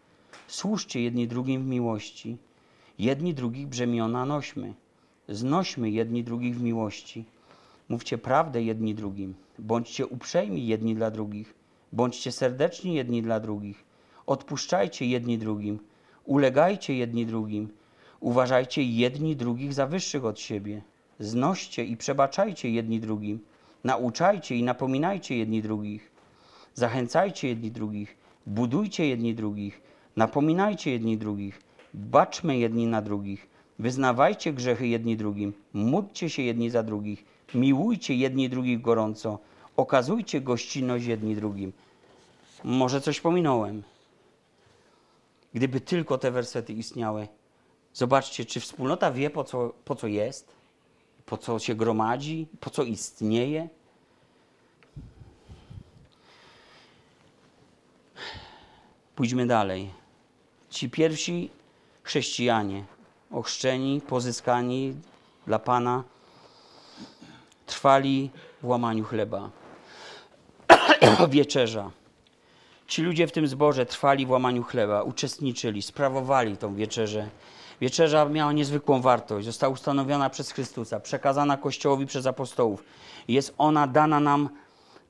służcie jedni drugim w miłości, jedni drugich brzemiona nośmy, znośmy jedni drugich w miłości, mówcie prawdę jedni drugim, bądźcie uprzejmi jedni dla drugich, Bądźcie serdeczni jedni dla drugich. Odpuszczajcie jedni drugim. Ulegajcie jedni drugim. Uważajcie jedni drugich za wyższych od siebie. Znoście i przebaczajcie jedni drugim. Nauczajcie i napominajcie jedni drugich. Zachęcajcie jedni drugich. Budujcie jedni drugich. Napominajcie jedni drugich. Baczmy jedni na drugich. Wyznawajcie grzechy jedni drugim. Módlcie się jedni za drugich. Miłujcie jedni drugich gorąco okazujcie gościnność jedni drugim. Może coś pominąłem. Gdyby tylko te wersety istniały, zobaczcie, czy wspólnota wie, po co, po co jest, po co się gromadzi, po co istnieje. Pójdźmy dalej. Ci pierwsi chrześcijanie, ochrzczeni, pozyskani dla Pana, trwali w łamaniu chleba. wieczerza. Ci ludzie w tym zborze trwali w łamaniu chleba, uczestniczyli, sprawowali tą wieczerzę. Wieczerza miała niezwykłą wartość, została ustanowiona przez Chrystusa, przekazana Kościołowi przez apostołów. Jest ona dana nam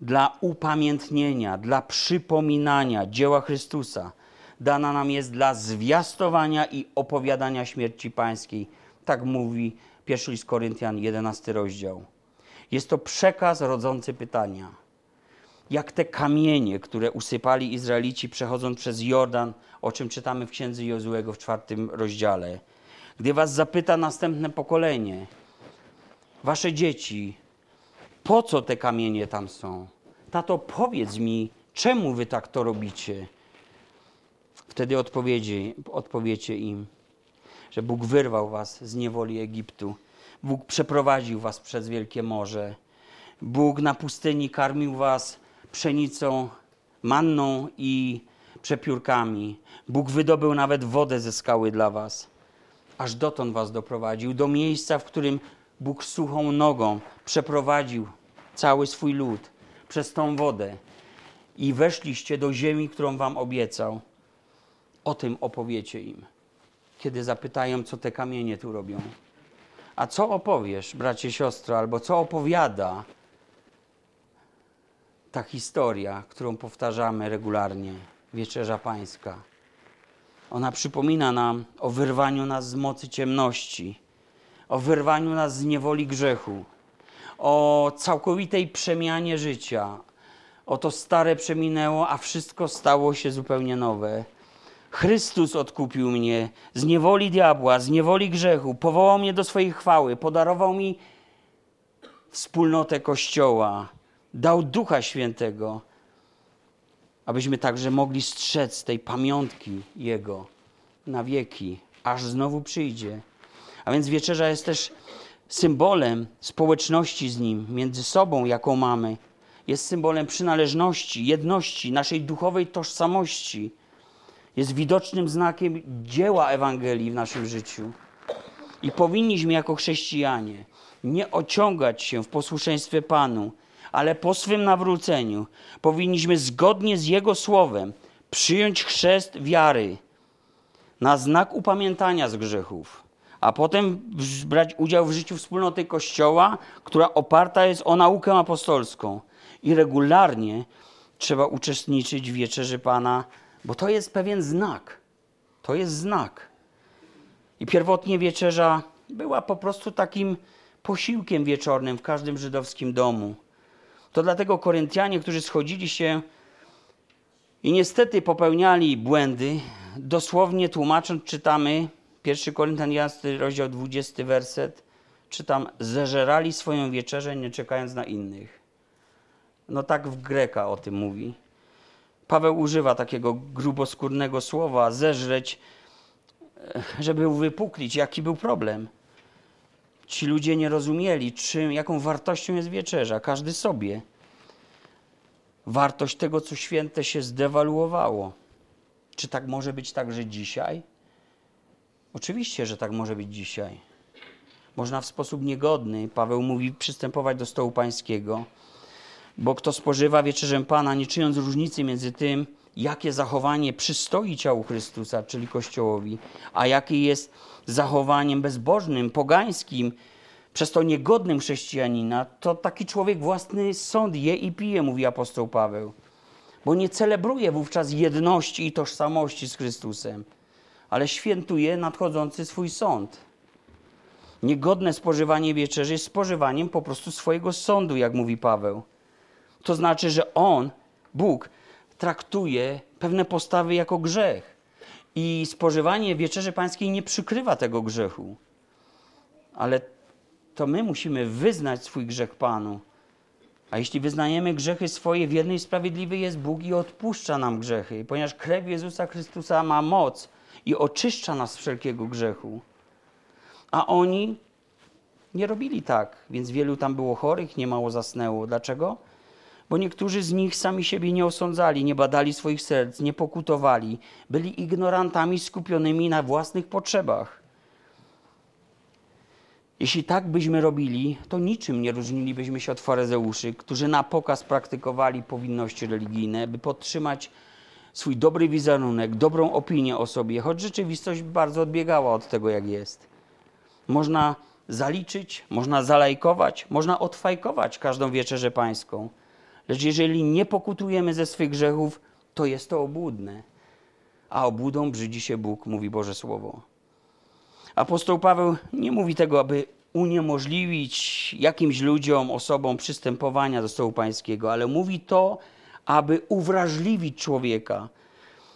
dla upamiętnienia, dla przypominania dzieła Chrystusa. Dana nam jest dla zwiastowania i opowiadania śmierci pańskiej. Tak mówi pierwszy list Koryntian, 11 rozdział. Jest to przekaz rodzący pytania jak te kamienie, które usypali Izraelici przechodząc przez Jordan, o czym czytamy w księdze Jozuego w czwartym rozdziale. Gdy was zapyta następne pokolenie, wasze dzieci, po co te kamienie tam są? Tato, powiedz mi, czemu wy tak to robicie? Wtedy odpowiedzi, odpowiecie im, że Bóg wyrwał was z niewoli Egiptu. Bóg przeprowadził was przez Wielkie Morze. Bóg na pustyni karmił was pszenicą, manną i przepiórkami. Bóg wydobył nawet wodę ze skały dla was. Aż dotąd was doprowadził, do miejsca, w którym Bóg suchą nogą przeprowadził cały swój lud przez tą wodę i weszliście do ziemi, którą wam obiecał. O tym opowiecie im, kiedy zapytają, co te kamienie tu robią. A co opowiesz, bracie, siostro, albo co opowiada ta historia, którą powtarzamy regularnie, Wieczerza Pańska. Ona przypomina nam o wyrwaniu nas z mocy ciemności, o wyrwaniu nas z niewoli grzechu, o całkowitej przemianie życia. Oto stare przeminęło, a wszystko stało się zupełnie nowe. Chrystus odkupił mnie z niewoli diabła, z niewoli grzechu, powołał mnie do swojej chwały, podarował mi wspólnotę Kościoła, dał Ducha Świętego, abyśmy także mogli strzec tej pamiątki Jego na wieki, aż znowu przyjdzie. A więc wieczerza jest też symbolem społeczności z Nim, między sobą, jaką mamy. Jest symbolem przynależności, jedności, naszej duchowej tożsamości. Jest widocznym znakiem dzieła Ewangelii w naszym życiu. I powinniśmy jako chrześcijanie nie ociągać się w posłuszeństwie Panu, ale po swym nawróceniu powinniśmy zgodnie z Jego słowem przyjąć chrzest wiary na znak upamiętania z grzechów, a potem brać udział w życiu wspólnoty Kościoła, która oparta jest o naukę apostolską. I regularnie trzeba uczestniczyć w wieczerzy Pana, bo to jest pewien znak. To jest znak. I pierwotnie wieczerza była po prostu takim posiłkiem wieczornym w każdym żydowskim domu. To dlatego Koryntianie, którzy schodzili się i niestety popełniali błędy, dosłownie tłumacząc, czytamy 1 Koryntian 11, rozdział 20, werset, czytam, zeżerali swoją wieczerzę, nie czekając na innych. No tak w Greka o tym mówi. Paweł używa takiego gruboskórnego słowa, zeżreć, żeby uwypuklić, jaki był problem. Ci ludzie nie rozumieli, czym, jaką wartością jest wieczerza, każdy sobie. Wartość tego, co święte, się zdewaluowało. Czy tak może być także dzisiaj? Oczywiście, że tak może być dzisiaj. Można w sposób niegodny, Paweł mówi, przystępować do stołu pańskiego, bo kto spożywa wieczerzę Pana, nie czyniąc różnicy między tym, jakie zachowanie przystoi ciału Chrystusa, czyli Kościołowi, a jakie jest zachowaniem bezbożnym, pogańskim, przez to niegodnym chrześcijanina, to taki człowiek własny sąd je i pije, mówi apostoł Paweł. Bo nie celebruje wówczas jedności i tożsamości z Chrystusem, ale świętuje nadchodzący swój sąd. Niegodne spożywanie wieczerzy jest spożywaniem po prostu swojego sądu, jak mówi Paweł. To znaczy, że on, Bóg, traktuje pewne postawy jako grzech. I spożywanie wieczerzy pańskiej nie przykrywa tego grzechu. Ale to my musimy wyznać swój grzech Panu. A jeśli wyznajemy grzechy swoje, wierny i sprawiedliwy jest Bóg i odpuszcza nam grzechy, ponieważ krew Jezusa Chrystusa ma moc i oczyszcza nas z wszelkiego grzechu. A oni nie robili tak, więc wielu tam było chorych, niemało zasnęło. Dlaczego? Bo niektórzy z nich sami siebie nie osądzali, nie badali swoich serc, nie pokutowali, byli ignorantami skupionymi na własnych potrzebach. Jeśli tak byśmy robili, to niczym nie różnilibyśmy się od faryzeuszy, którzy na pokaz praktykowali powinności religijne, by podtrzymać swój dobry wizerunek, dobrą opinię o sobie, choć rzeczywistość bardzo odbiegała od tego, jak jest. Można zaliczyć, można zalajkować, można odfajkować każdą wieczerzę pańską. Lecz jeżeli nie pokutujemy ze swych grzechów, to jest to obłudne. A obłudą brzydzi się Bóg, mówi Boże Słowo. Apostoł Paweł nie mówi tego, aby uniemożliwić jakimś ludziom, osobom przystępowania do stołu pańskiego, ale mówi to, aby uwrażliwić człowieka,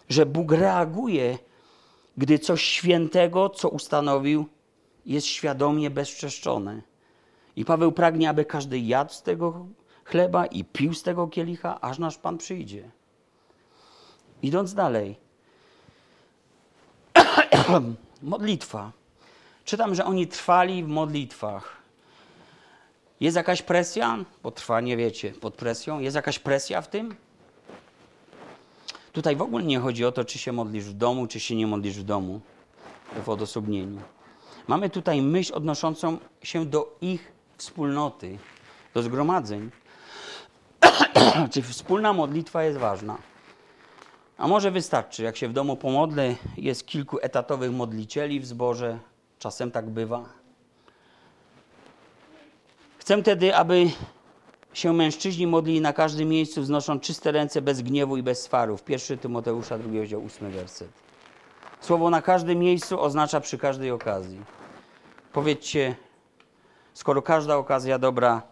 że Bóg reaguje, gdy coś świętego, co ustanowił, jest świadomie bezczeszczone. I Paweł pragnie, aby każdy jadł z tego chleba i pił z tego kielicha, aż nasz Pan przyjdzie. Idąc dalej. Modlitwa. Czytam, że oni trwali w modlitwach. Jest jakaś presja? Bo trwanie, wiecie, pod presją. Jest jakaś presja w tym? Tutaj w ogóle nie chodzi o to, czy się modlisz w domu, czy się nie modlisz w domu, w odosobnieniu. Mamy tutaj myśl odnoszącą się do ich wspólnoty, do zgromadzeń. czy wspólna modlitwa jest ważna? A może wystarczy, jak się w domu pomodlę, jest kilku etatowych modlicieli w zborze, Czasem tak bywa. Chcę tedy, aby się mężczyźni modlili na każdym miejscu, wznosząc czyste ręce bez gniewu i bez swarów. 1 Tymoteusza, 2 rozdział, 8 werset. Słowo na każdym miejscu oznacza przy każdej okazji. Powiedzcie, skoro każda okazja dobra,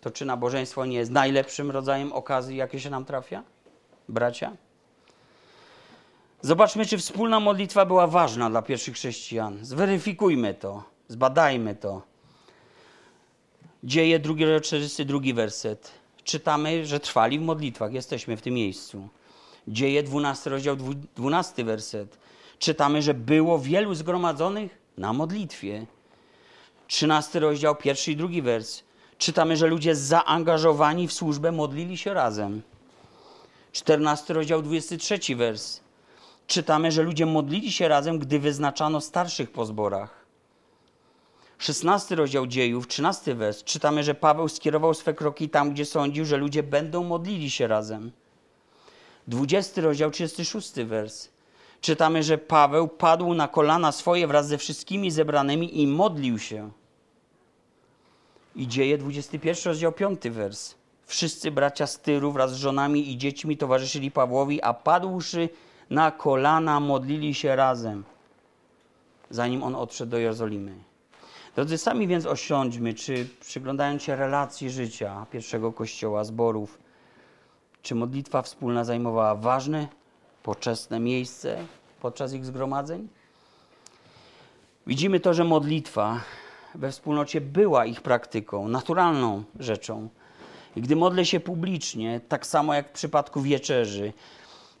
to czy nabożeństwo nie jest najlepszym rodzajem okazji, jakie się nam trafia? Bracia? Zobaczmy, czy wspólna modlitwa była ważna dla pierwszych chrześcijan. Zweryfikujmy to, zbadajmy to. Dzieje, drugi, 42 werset. Czytamy, że trwali w modlitwach. Jesteśmy w tym miejscu. Dzieje, 12 rozdział, 12 werset. Czytamy, że było wielu zgromadzonych na modlitwie. 13 rozdział, pierwszy i drugi wers. Czytamy, że ludzie zaangażowani w służbę modlili się razem. 14 rozdział, 23 wers czytamy, że ludzie modlili się razem, gdy wyznaczano starszych po zborach. 16 rozdział dziejów, 13 wers, czytamy, że Paweł skierował swe kroki tam, gdzie sądził, że ludzie będą modlili się razem. 20 rozdział, 36 wers. czytamy, że Paweł padł na kolana swoje wraz ze wszystkimi zebranymi i modlił się. I dzieje 21 rozdział 5 wers. Wszyscy bracia z Tyru wraz z żonami i dziećmi towarzyszyli Pawłowi, a padłszy na kolana modlili się razem, zanim on odszedł do Jerozolimy. Drodzy, sami więc osiądźmy, czy przyglądając się relacji życia pierwszego kościoła, zborów, czy modlitwa wspólna zajmowała ważne, poczesne miejsce podczas ich zgromadzeń? Widzimy to, że modlitwa we wspólnocie była ich praktyką, naturalną rzeczą. I gdy modlę się publicznie, tak samo jak w przypadku wieczerzy,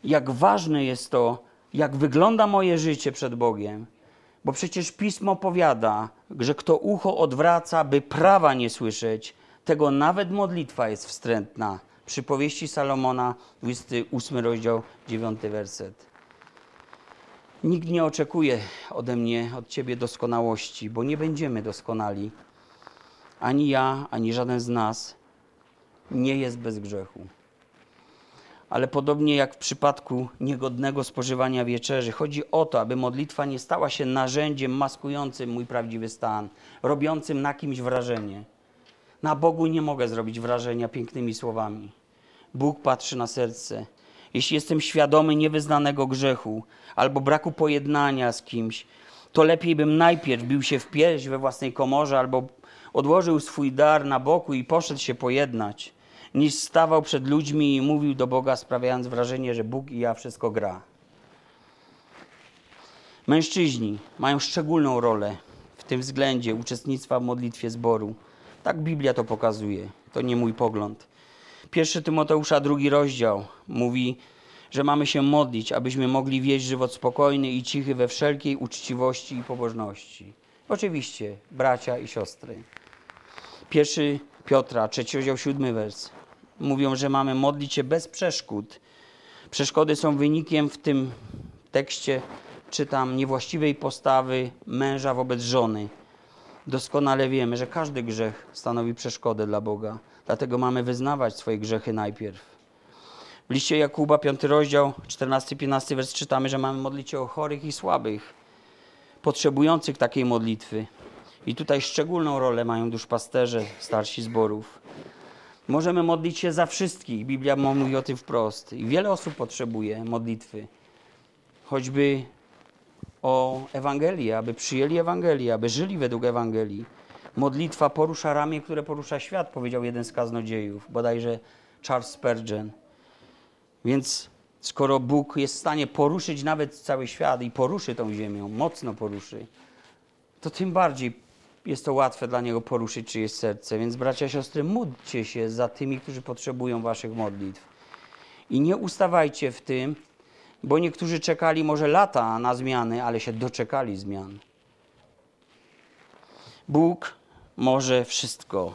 jak ważne jest to, jak wygląda moje życie przed Bogiem, bo przecież pismo powiada, że kto ucho odwraca, by prawa nie słyszeć, tego nawet modlitwa jest wstrętna. Przypowieści Salomona, 28 rozdział, 9 werset. Nikt nie oczekuje ode mnie, od ciebie doskonałości, bo nie będziemy doskonali. Ani ja, ani żaden z nas nie jest bez grzechu. Ale podobnie jak w przypadku niegodnego spożywania wieczerzy, chodzi o to, aby modlitwa nie stała się narzędziem maskującym mój prawdziwy stan, robiącym na kimś wrażenie. Na Bogu nie mogę zrobić wrażenia pięknymi słowami. Bóg patrzy na serce. Jeśli jestem świadomy niewyznanego grzechu albo braku pojednania z kimś, to lepiej bym najpierw bił się w pierś we własnej komorze albo odłożył swój dar na boku i poszedł się pojednać niż stawał przed ludźmi i mówił do Boga, sprawiając wrażenie, że Bóg i ja wszystko gra. Mężczyźni mają szczególną rolę w tym względzie uczestnictwa w modlitwie zboru. Tak Biblia to pokazuje. To nie mój pogląd. Pierwszy Tymoteusza, drugi rozdział mówi, że mamy się modlić, abyśmy mogli wieść żywot spokojny i cichy we wszelkiej uczciwości i pobożności. Oczywiście, bracia i siostry. Pierwszy Piotra, trzeci rozdział, siódmy wers mówią, że mamy modlić się bez przeszkód. Przeszkody są wynikiem w tym tekście, czytam, niewłaściwej postawy męża wobec żony. Doskonale wiemy, że każdy grzech stanowi przeszkodę dla Boga. Dlatego mamy wyznawać swoje grzechy najpierw. W liście Jakuba, 5 rozdział, 14-15 wers czytamy, że mamy modlić się o chorych i słabych, potrzebujących takiej modlitwy. I tutaj szczególną rolę mają duszpasterze, starsi zborów. Możemy modlić się za wszystkich. Biblia mówi o tym wprost. I wiele osób potrzebuje modlitwy. Choćby o Ewangelię, aby przyjęli Ewangelię, aby żyli według Ewangelii. Modlitwa porusza ramię, które porusza świat, powiedział jeden z kaznodziejów, bodajże Charles Spurgeon. Więc skoro Bóg jest w stanie poruszyć nawet cały świat i poruszy tą ziemią, mocno poruszy, to tym bardziej jest to łatwe dla Niego poruszyć czyjeś serce. Więc bracia, siostry, módlcie się za tymi, którzy potrzebują Waszych modlitw. I nie ustawajcie w tym, bo niektórzy czekali może lata na zmiany, ale się doczekali zmian. Bóg może wszystko.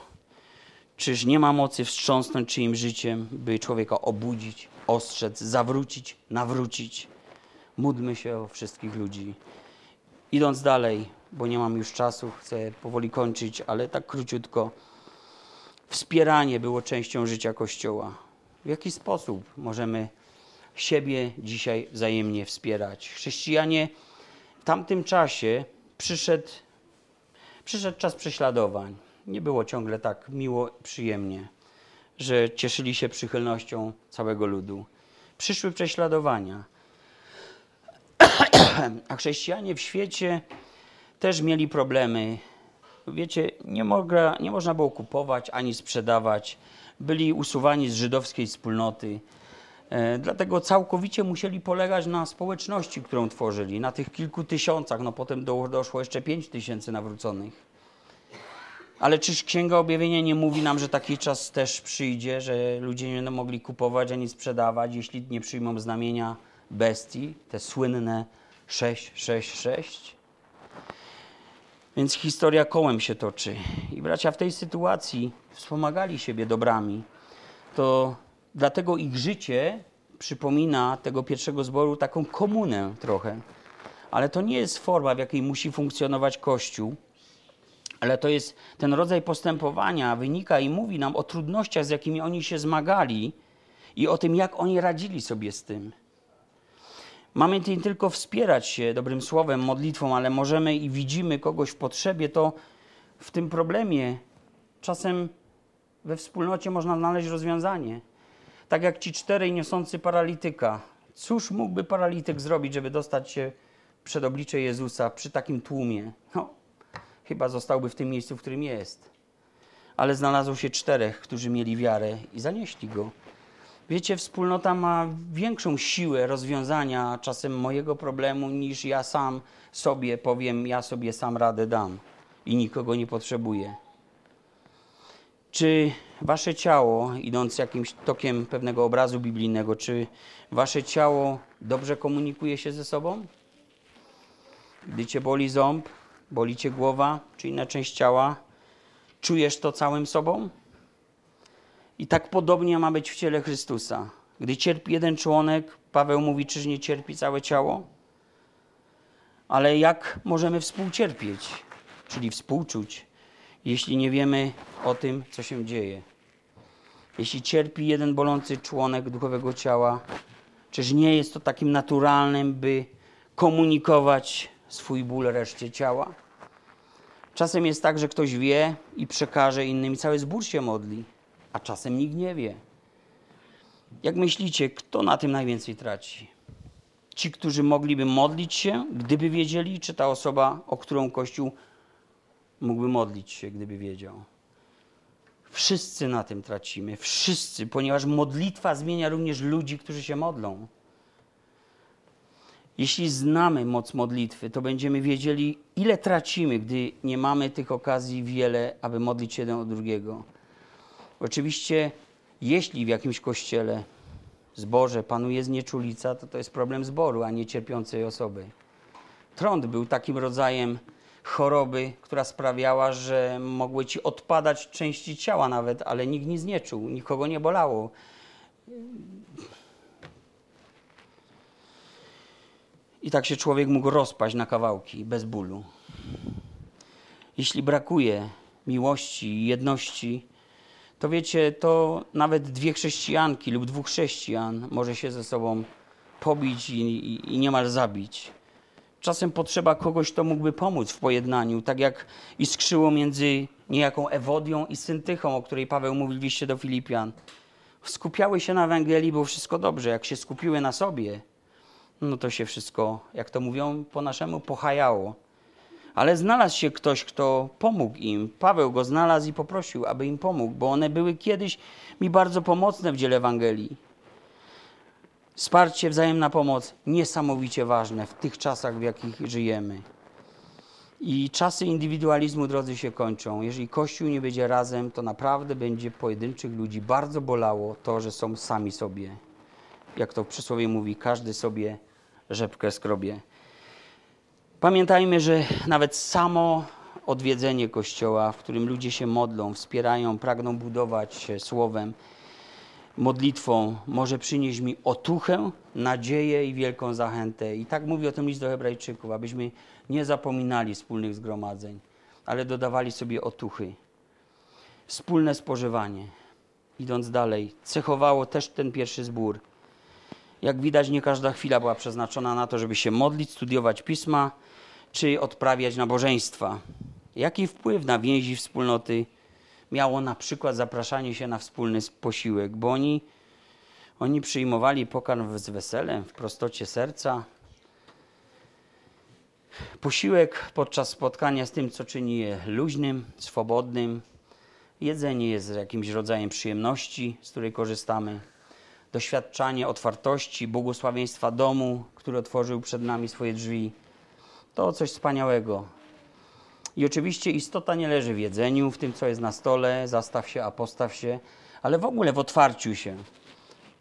Czyż nie ma mocy wstrząsnąć czyim życiem, by człowieka obudzić, ostrzec, zawrócić, nawrócić? Módlmy się o wszystkich ludzi. Idąc dalej, bo nie mam już czasu, chcę powoli kończyć, ale tak króciutko. Wspieranie było częścią życia Kościoła. W jaki sposób możemy siebie dzisiaj wzajemnie wspierać? Chrześcijanie w tamtym czasie przyszedł, przyszedł czas prześladowań. Nie było ciągle tak miło, przyjemnie, że cieszyli się przychylnością całego ludu. Przyszły prześladowania. A chrześcijanie w świecie też mieli problemy. Wiecie, nie, mogła, nie można było kupować ani sprzedawać. Byli usuwani z żydowskiej wspólnoty. E, dlatego całkowicie musieli polegać na społeczności, którą tworzyli, na tych kilku tysiącach. No potem do, doszło jeszcze pięć tysięcy nawróconych. Ale czyż Księga Objawienia nie mówi nam, że taki czas też przyjdzie, że ludzie nie będą mogli kupować ani sprzedawać, jeśli nie przyjmą znamienia bestii, te słynne 666? Więc historia kołem się toczy. I bracia w tej sytuacji wspomagali siebie dobrami. To dlatego ich życie przypomina tego pierwszego zboru taką komunę trochę. Ale to nie jest forma, w jakiej musi funkcjonować Kościół, ale to jest ten rodzaj postępowania, wynika i mówi nam o trudnościach, z jakimi oni się zmagali i o tym, jak oni radzili sobie z tym. Mamy nie tylko wspierać się dobrym słowem, modlitwą, ale możemy i widzimy kogoś w potrzebie, to w tym problemie czasem we wspólnocie można znaleźć rozwiązanie. Tak jak ci czterej niosący paralityka. Cóż mógłby paralityk zrobić, żeby dostać się przed oblicze Jezusa przy takim tłumie? No, chyba zostałby w tym miejscu, w którym jest. Ale znalazło się czterech, którzy mieli wiarę i zanieśli go. Wiecie, wspólnota ma większą siłę rozwiązania czasem mojego problemu niż ja sam sobie powiem, ja sobie sam radę dam i nikogo nie potrzebuję. Czy wasze ciało, idąc jakimś tokiem pewnego obrazu biblijnego, czy wasze ciało dobrze komunikuje się ze sobą? Gdy cię boli ząb, boli cię głowa, czy inna część ciała, czujesz to całym sobą? I tak podobnie ma być w ciele Chrystusa. Gdy cierpi jeden członek, Paweł mówi, czyż nie cierpi całe ciało? Ale jak możemy współcierpieć, czyli współczuć, jeśli nie wiemy o tym, co się dzieje? Jeśli cierpi jeden bolący członek duchowego ciała, czyż nie jest to takim naturalnym, by komunikować swój ból reszcie ciała? Czasem jest tak, że ktoś wie i przekaże innym i cały zbór się modli a czasem nikt nie wie. Jak myślicie, kto na tym najwięcej traci? Ci, którzy mogliby modlić się, gdyby wiedzieli, czy ta osoba, o którą Kościół mógłby modlić się, gdyby wiedział. Wszyscy na tym tracimy, wszyscy, ponieważ modlitwa zmienia również ludzi, którzy się modlą. Jeśli znamy moc modlitwy, to będziemy wiedzieli, ile tracimy, gdy nie mamy tych okazji wiele, aby modlić się jeden od drugiego. Oczywiście, jeśli w jakimś kościele zborze panuje znieczulica, to to jest problem zboru, a nie cierpiącej osoby. Trąd był takim rodzajem choroby, która sprawiała, że mogły ci odpadać części ciała nawet, ale nikt nic nie czuł, nikogo nie bolało. I tak się człowiek mógł rozpaść na kawałki bez bólu. Jeśli brakuje miłości i jedności, to wiecie, to nawet dwie chrześcijanki lub dwóch chrześcijan może się ze sobą pobić i, i, i niemal zabić. Czasem potrzeba kogoś, kto mógłby pomóc w pojednaniu, tak jak iskrzyło między niejaką Ewodią i Syntychą, o której Paweł mówił w liście do Filipian. Skupiały się na Ewangelii, było wszystko dobrze. Jak się skupiły na sobie, no to się wszystko, jak to mówią po naszemu, pochajało. Ale znalazł się ktoś, kto pomógł im. Paweł go znalazł i poprosił, aby im pomógł, bo one były kiedyś mi bardzo pomocne w dziele Ewangelii. Wsparcie, wzajemna pomoc niesamowicie ważne w tych czasach, w jakich żyjemy. I czasy indywidualizmu, drodzy, się kończą. Jeżeli Kościół nie będzie razem, to naprawdę będzie pojedynczych ludzi bardzo bolało to, że są sami sobie. Jak to w przysłowie mówi, każdy sobie rzepkę skrobie. Pamiętajmy, że nawet samo odwiedzenie kościoła, w którym ludzie się modlą, wspierają, pragną budować się słowem, modlitwą, może przynieść mi otuchę, nadzieję i wielką zachętę. I tak mówi o tym list do Hebrajczyków, abyśmy nie zapominali wspólnych zgromadzeń, ale dodawali sobie otuchy. Wspólne spożywanie. Idąc dalej, cechowało też ten pierwszy zbór. Jak widać, nie każda chwila była przeznaczona na to, żeby się modlić, studiować pisma, czy odprawiać nabożeństwa. Jaki wpływ na więzi wspólnoty miało na przykład zapraszanie się na wspólny posiłek, bo oni, oni przyjmowali pokarm z weselem, w prostocie serca. Posiłek podczas spotkania z tym, co czyni je luźnym, swobodnym. Jedzenie jest jakimś rodzajem przyjemności, z której korzystamy. Doświadczanie otwartości, błogosławieństwa domu, który otworzył przed nami swoje drzwi to coś wspaniałego. I oczywiście istota nie leży w jedzeniu, w tym, co jest na stole, zastaw się, a postaw się, ale w ogóle w otwarciu się.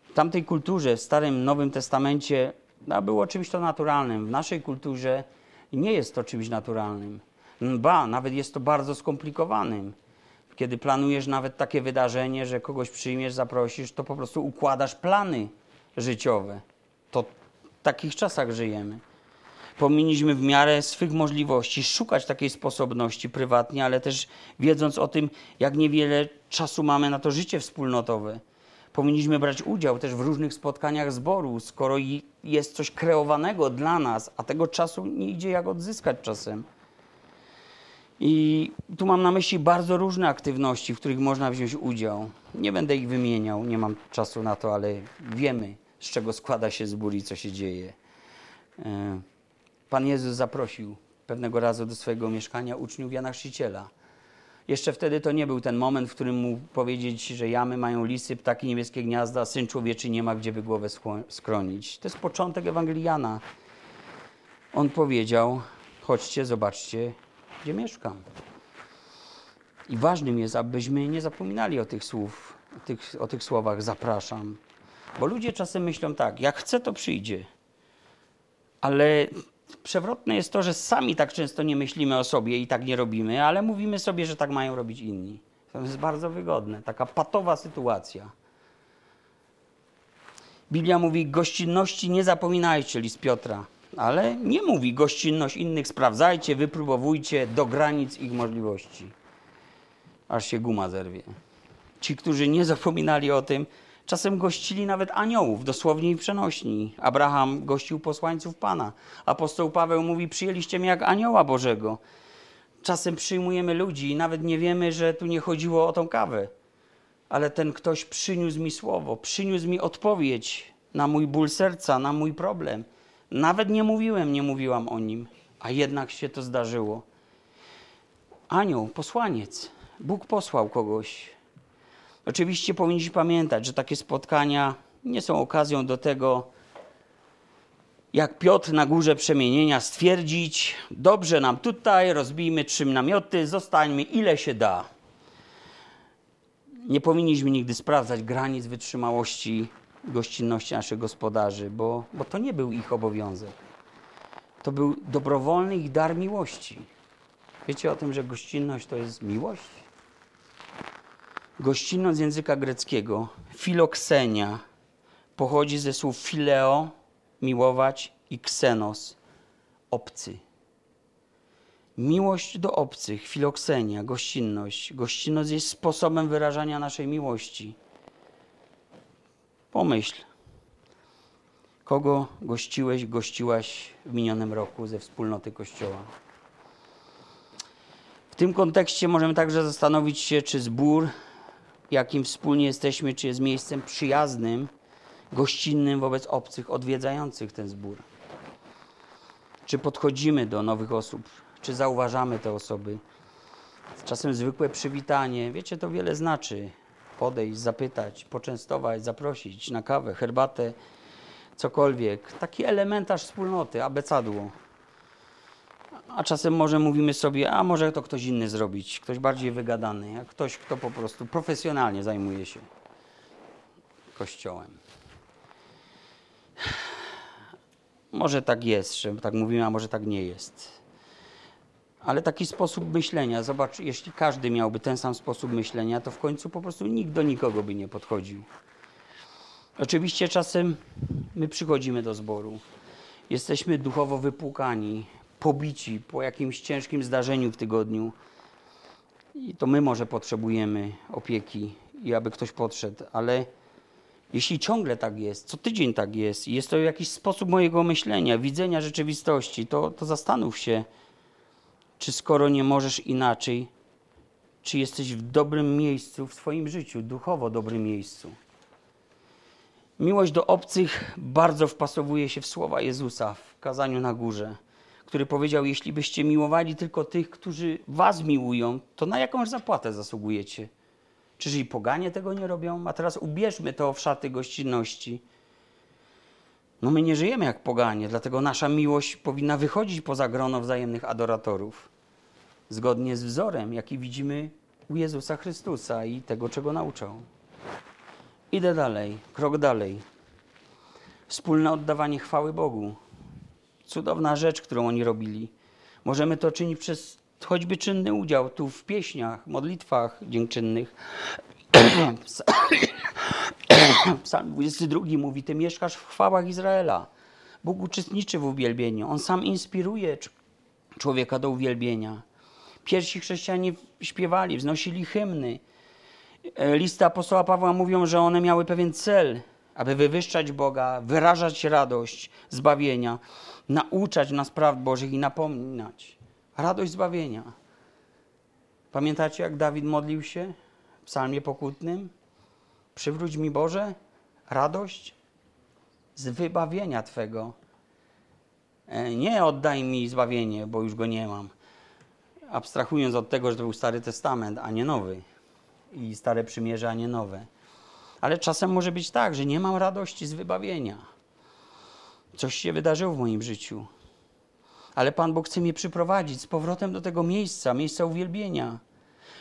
W tamtej kulturze, w Starym, Nowym Testamencie, no, było czymś to naturalnym. W naszej kulturze nie jest to czymś naturalnym. Ba, nawet jest to bardzo skomplikowanym. Kiedy planujesz nawet takie wydarzenie, że kogoś przyjmiesz, zaprosisz, to po prostu układasz plany życiowe. To w takich czasach żyjemy powinniśmy w miarę swych możliwości szukać takiej sposobności prywatnie, ale też wiedząc o tym, jak niewiele czasu mamy na to życie wspólnotowe. Powinniśmy brać udział też w różnych spotkaniach zboru, skoro jest coś kreowanego dla nas, a tego czasu nie idzie jak odzyskać czasem. I tu mam na myśli bardzo różne aktywności, w których można wziąć udział. Nie będę ich wymieniał, nie mam czasu na to, ale wiemy, z czego składa się zbór i co się dzieje. Pan Jezus zaprosił pewnego razu do swojego mieszkania uczniów Jana Chrzciciela. Jeszcze wtedy to nie był ten moment, w którym mógł powiedzieć, że jamy mają lisy, ptaki niebieskie gniazda, Syn Człowieczy nie ma gdzie by głowę skronić. To jest początek Ewangelii Jana. On powiedział, chodźcie, zobaczcie, gdzie mieszkam. I ważnym jest, abyśmy nie zapominali o tych słów, o tych, o tych słowach zapraszam. Bo ludzie czasem myślą tak, jak chce, to przyjdzie. Ale przewrotne jest to, że sami tak często nie myślimy o sobie i tak nie robimy, ale mówimy sobie, że tak mają robić inni. To jest bardzo wygodne, taka patowa sytuacja. Biblia mówi, gościnności nie zapominajcie, list Piotra, ale nie mówi gościnność innych sprawdzajcie, wypróbowujcie do granic ich możliwości. Aż się guma zerwie. Ci, którzy nie zapominali o tym, czasem gościli nawet aniołów, dosłownie i przenośni. Abraham gościł posłańców Pana. Apostoł Paweł mówi, przyjęliście mnie jak anioła Bożego. Czasem przyjmujemy ludzi i nawet nie wiemy, że tu nie chodziło o tą kawę. Ale ten ktoś przyniósł mi słowo, przyniósł mi odpowiedź na mój ból serca, na mój problem. Nawet nie mówiłem, nie mówiłam o nim, a jednak się to zdarzyło. Anioł, posłaniec, Bóg posłał kogoś. Oczywiście powinniśmy pamiętać, że takie spotkania nie są okazją do tego, jak Piotr na górze przemienienia stwierdzić: Dobrze nam tutaj, rozbijmy trzy namioty, zostańmy ile się da. Nie powinniśmy nigdy sprawdzać granic wytrzymałości gościnności naszych gospodarzy, bo, bo to nie był ich obowiązek. To był dobrowolny ich dar miłości. Wiecie o tym, że gościnność to jest miłość? Gościnność języka greckiego, filoksenia, pochodzi ze słów fileo, miłować, i ksenos, obcy. Miłość do obcych, filoksenia, gościnność. Gościnność jest sposobem wyrażania naszej miłości. Pomyśl, kogo gościłeś, gościłaś w minionym roku ze wspólnoty Kościoła. W tym kontekście możemy także zastanowić się, czy zbór, jakim wspólnie jesteśmy, czy jest miejscem przyjaznym, gościnnym wobec obcych, odwiedzających ten zbór. Czy podchodzimy do nowych osób, czy zauważamy te osoby. Czasem zwykłe przywitanie, wiecie, to wiele znaczy. Podejść, zapytać, poczęstować, zaprosić na kawę, herbatę, cokolwiek. Taki elementarz wspólnoty, abecadło. A czasem może mówimy sobie, a może to ktoś inny zrobić, ktoś bardziej wygadany, a ktoś, kto po prostu profesjonalnie zajmuje się kościołem. Może tak jest, że tak mówimy, a może tak nie jest. Ale taki sposób myślenia, zobacz, jeśli każdy miałby ten sam sposób myślenia, to w końcu po prostu nikt do nikogo by nie podchodził. Oczywiście czasem my przychodzimy do zboru, jesteśmy duchowo wypłukani, pobici po jakimś ciężkim zdarzeniu w tygodniu. I to my może potrzebujemy opieki i aby ktoś podszedł, ale jeśli ciągle tak jest, co tydzień tak jest, i jest to jakiś sposób mojego myślenia, widzenia rzeczywistości, to, to zastanów się, czy skoro nie możesz inaczej, czy jesteś w dobrym miejscu w swoim życiu, duchowo dobrym miejscu. Miłość do obcych bardzo wpasowuje się w słowa Jezusa w kazaniu na górze, który powiedział: Jeśli byście miłowali tylko tych, którzy was miłują, to na jakąś zapłatę zasługujecie. Czyż i poganie tego nie robią? A teraz ubierzmy to w szaty gościnności. No my nie żyjemy jak poganie, dlatego nasza miłość powinna wychodzić poza grono wzajemnych adoratorów. Zgodnie z wzorem, jaki widzimy u Jezusa Chrystusa i tego, czego nauczał. Idę dalej, krok dalej. Wspólne oddawanie chwały Bogu. Cudowna rzecz, którą oni robili. Możemy to czynić przez choćby czynny udział tu w pieśniach, modlitwach dziękczynnych. Psalm 22 mówi: Ty mieszkasz w chwałach Izraela. Bóg uczestniczy w uwielbieniu. On sam inspiruje cz- człowieka do uwielbienia. Pierwsi chrześcijanie śpiewali, wznosili hymny. E, listy apostoła Pawła mówią, że one miały pewien cel, aby wywyższać Boga, wyrażać radość zbawienia, nauczać nas praw Bożych i napominać. Radość zbawienia. Pamiętacie, jak Dawid modlił się w psalmie pokutnym? Przywróć mi Boże radość z wybawienia Twego. E, nie oddaj mi zbawienie, bo już go nie mam. Abstrahując od tego, że to był Stary Testament, a nie Nowy. I Stare Przymierze, a nie Nowe. Ale czasem może być tak, że nie mam radości z wybawienia. Coś się wydarzyło w moim życiu. Ale Pan Bóg chce mnie przyprowadzić z powrotem do tego miejsca, miejsca uwielbienia.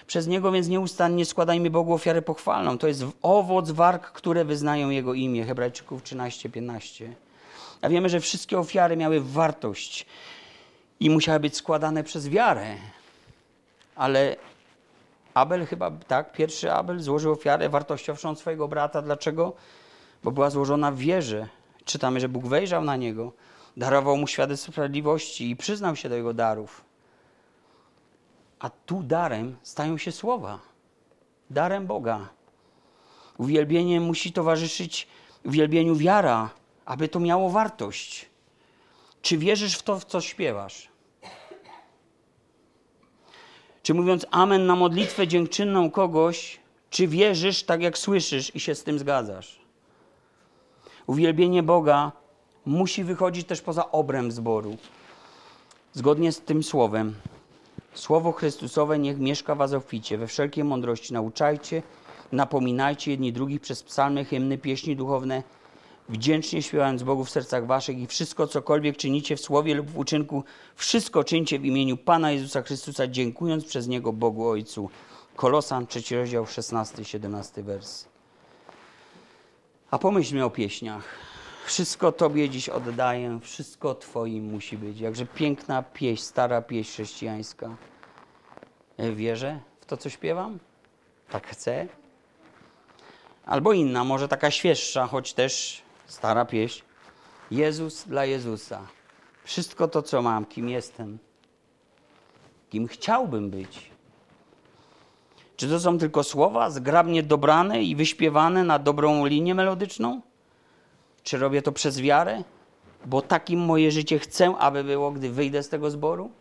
Przez Niego więc nieustannie składajmy Bogu ofiarę pochwalną. To jest owoc warg, które wyznają Jego imię. Hebrajczyków 13-15. A wiemy, że wszystkie ofiary miały wartość i musiały być składane przez wiarę. Ale Abel chyba, tak, pierwszy Abel złożył ofiarę wartościowszą swojego brata. Dlaczego? Bo była złożona w wierze. Czytamy, że Bóg wejrzał na niego, darował mu świadectwo sprawiedliwości i przyznał się do jego darów. A tu darem stają się słowa. Darem Boga. Uwielbienie musi towarzyszyć uwielbieniu wiara, aby to miało wartość. Czy wierzysz w to, w co śpiewasz? Czy mówiąc amen na modlitwę dziękczynną kogoś, czy wierzysz tak jak słyszysz i się z tym zgadzasz? Uwielbienie Boga musi wychodzić też poza obręb zboru. Zgodnie z tym słowem. Słowo Chrystusowe niech mieszka was obficie. We wszelkiej mądrości nauczajcie, napominajcie jedni drugich przez psalmy, hymny, pieśni duchowne, wdzięcznie śpiewając Bogu w sercach waszych i wszystko, cokolwiek czynicie w słowie lub w uczynku, wszystko czyńcie w imieniu Pana Jezusa Chrystusa, dziękując przez Niego Bogu Ojcu. Kolosan, trzeci rozdział, 16-17 wers. A pomyślmy o pieśniach. Wszystko Tobie dziś oddaję, wszystko Twoim musi być. Jakże piękna pieśń, stara pieśń chrześcijańska. Wierzę w to, co śpiewam? Tak chcę? Albo inna, może taka świeższa, choć też stara pieśń. Jezus dla Jezusa. Wszystko to, co mam, kim jestem, kim chciałbym być. Czy to są tylko słowa zgrabnie dobrane i wyśpiewane na dobrą linię melodyczną? Czy robię to przez wiarę? Bo takim moje życie chcę, aby było, gdy wyjdę z tego zboru?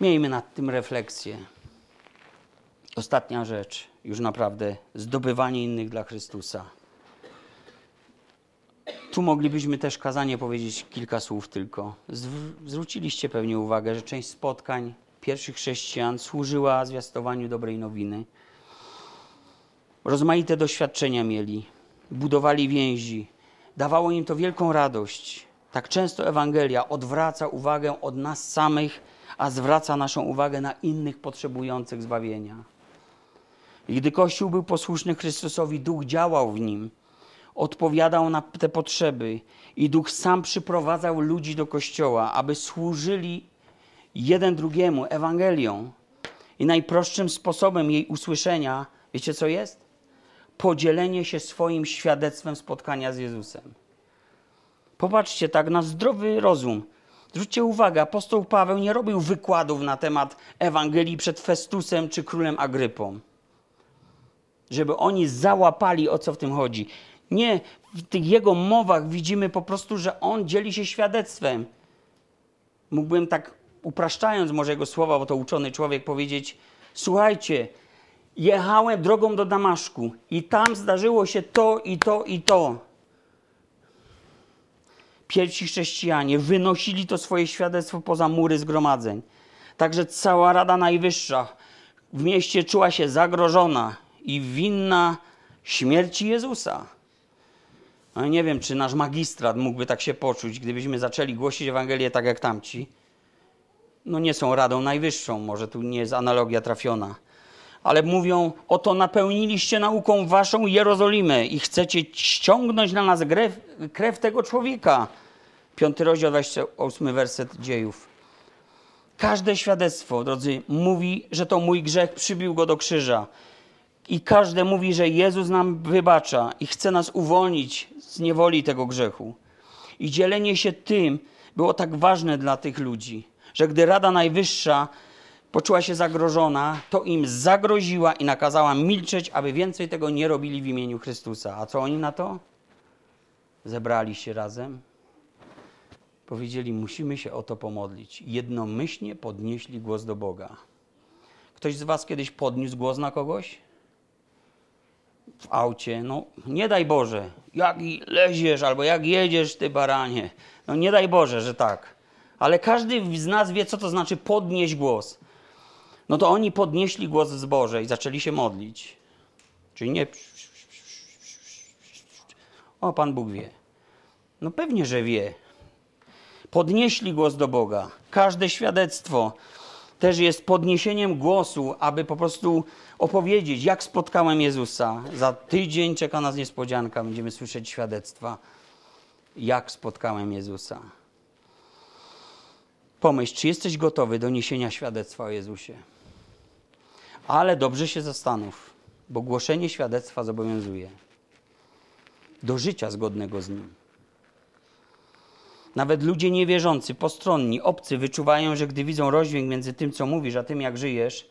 Miejmy nad tym refleksję. Ostatnia rzecz, już naprawdę, zdobywanie innych dla Chrystusa. Tu moglibyśmy też kazanie powiedzieć kilka słów tylko. Zwróciliście pewnie uwagę, że część spotkań pierwszych chrześcijan służyła zwiastowaniu dobrej nowiny. Rozmaite doświadczenia mieli, budowali więzi, dawało im to wielką radość. Tak często Ewangelia odwraca uwagę od nas samych, a zwraca naszą uwagę na innych potrzebujących zbawienia. I gdy Kościół był posłuszny Chrystusowi, Duch działał w nim, odpowiadał na te potrzeby i Duch sam przyprowadzał ludzi do Kościoła, aby służyli jeden drugiemu Ewangelią. I najprostszym sposobem jej usłyszenia, wiecie co jest? Podzielenie się swoim świadectwem spotkania z Jezusem. Popatrzcie tak na zdrowy rozum. Zwróćcie uwagę, apostoł Paweł nie robił wykładów na temat Ewangelii przed Festusem czy królem Agrypą żeby oni załapali, o co w tym chodzi. Nie, w tych jego mowach widzimy po prostu, że on dzieli się świadectwem. Mógłbym tak upraszczając może jego słowa, bo to uczony człowiek powiedzieć: Słuchajcie, jechałem drogą do Damaszku i tam zdarzyło się to i to i to. Pierwsi chrześcijanie wynosili to swoje świadectwo poza mury zgromadzeń. Także cała Rada Najwyższa w mieście czuła się zagrożona i winna śmierci Jezusa. No nie wiem, czy nasz magistrat mógłby tak się poczuć, gdybyśmy zaczęli głosić Ewangelię tak jak tamci. No nie są radą najwyższą, może tu nie jest analogia trafiona. Ale mówią, oto napełniliście nauką waszą Jerozolimę i chcecie ściągnąć na nas krew, krew tego człowieka. Piąty rozdział, 28 werset dziejów. Każde świadectwo, drodzy, mówi, że to mój grzech przybił go do krzyża. I każdy mówi, że Jezus nam wybacza i chce nas uwolnić z niewoli tego grzechu. I dzielenie się tym było tak ważne dla tych ludzi, że gdy Rada Najwyższa poczuła się zagrożona, to im zagroziła i nakazała milczeć, aby więcej tego nie robili w imieniu Chrystusa. A co oni na to? Zebrali się razem. Powiedzieli, musimy się o to pomodlić. Jednomyślnie podnieśli głos do Boga. Ktoś z Was kiedyś podniósł głos na kogoś? W aucie? No, nie daj Boże, jak leziesz albo jak jedziesz, ty baranie. No, nie daj Boże, że tak. Ale każdy z nas wie, co to znaczy podnieść głos. No to oni podnieśli głos w zborze i zaczęli się modlić. Czyli nie. O, Pan Bóg wie. No pewnie, że wie. Podnieśli głos do Boga. Każde świadectwo też jest podniesieniem głosu, aby po prostu opowiedzieć, jak spotkałem Jezusa. Za tydzień czeka nas niespodzianka, będziemy słyszeć świadectwa, jak spotkałem Jezusa. Pomyśl, czy jesteś gotowy do niesienia świadectwa o Jezusie. Ale dobrze się zastanów, bo głoszenie świadectwa zobowiązuje do życia zgodnego z nim. Nawet ludzie niewierzący, postronni, obcy wyczuwają, że gdy widzą rozdźwięk między tym, co mówisz, a tym, jak żyjesz,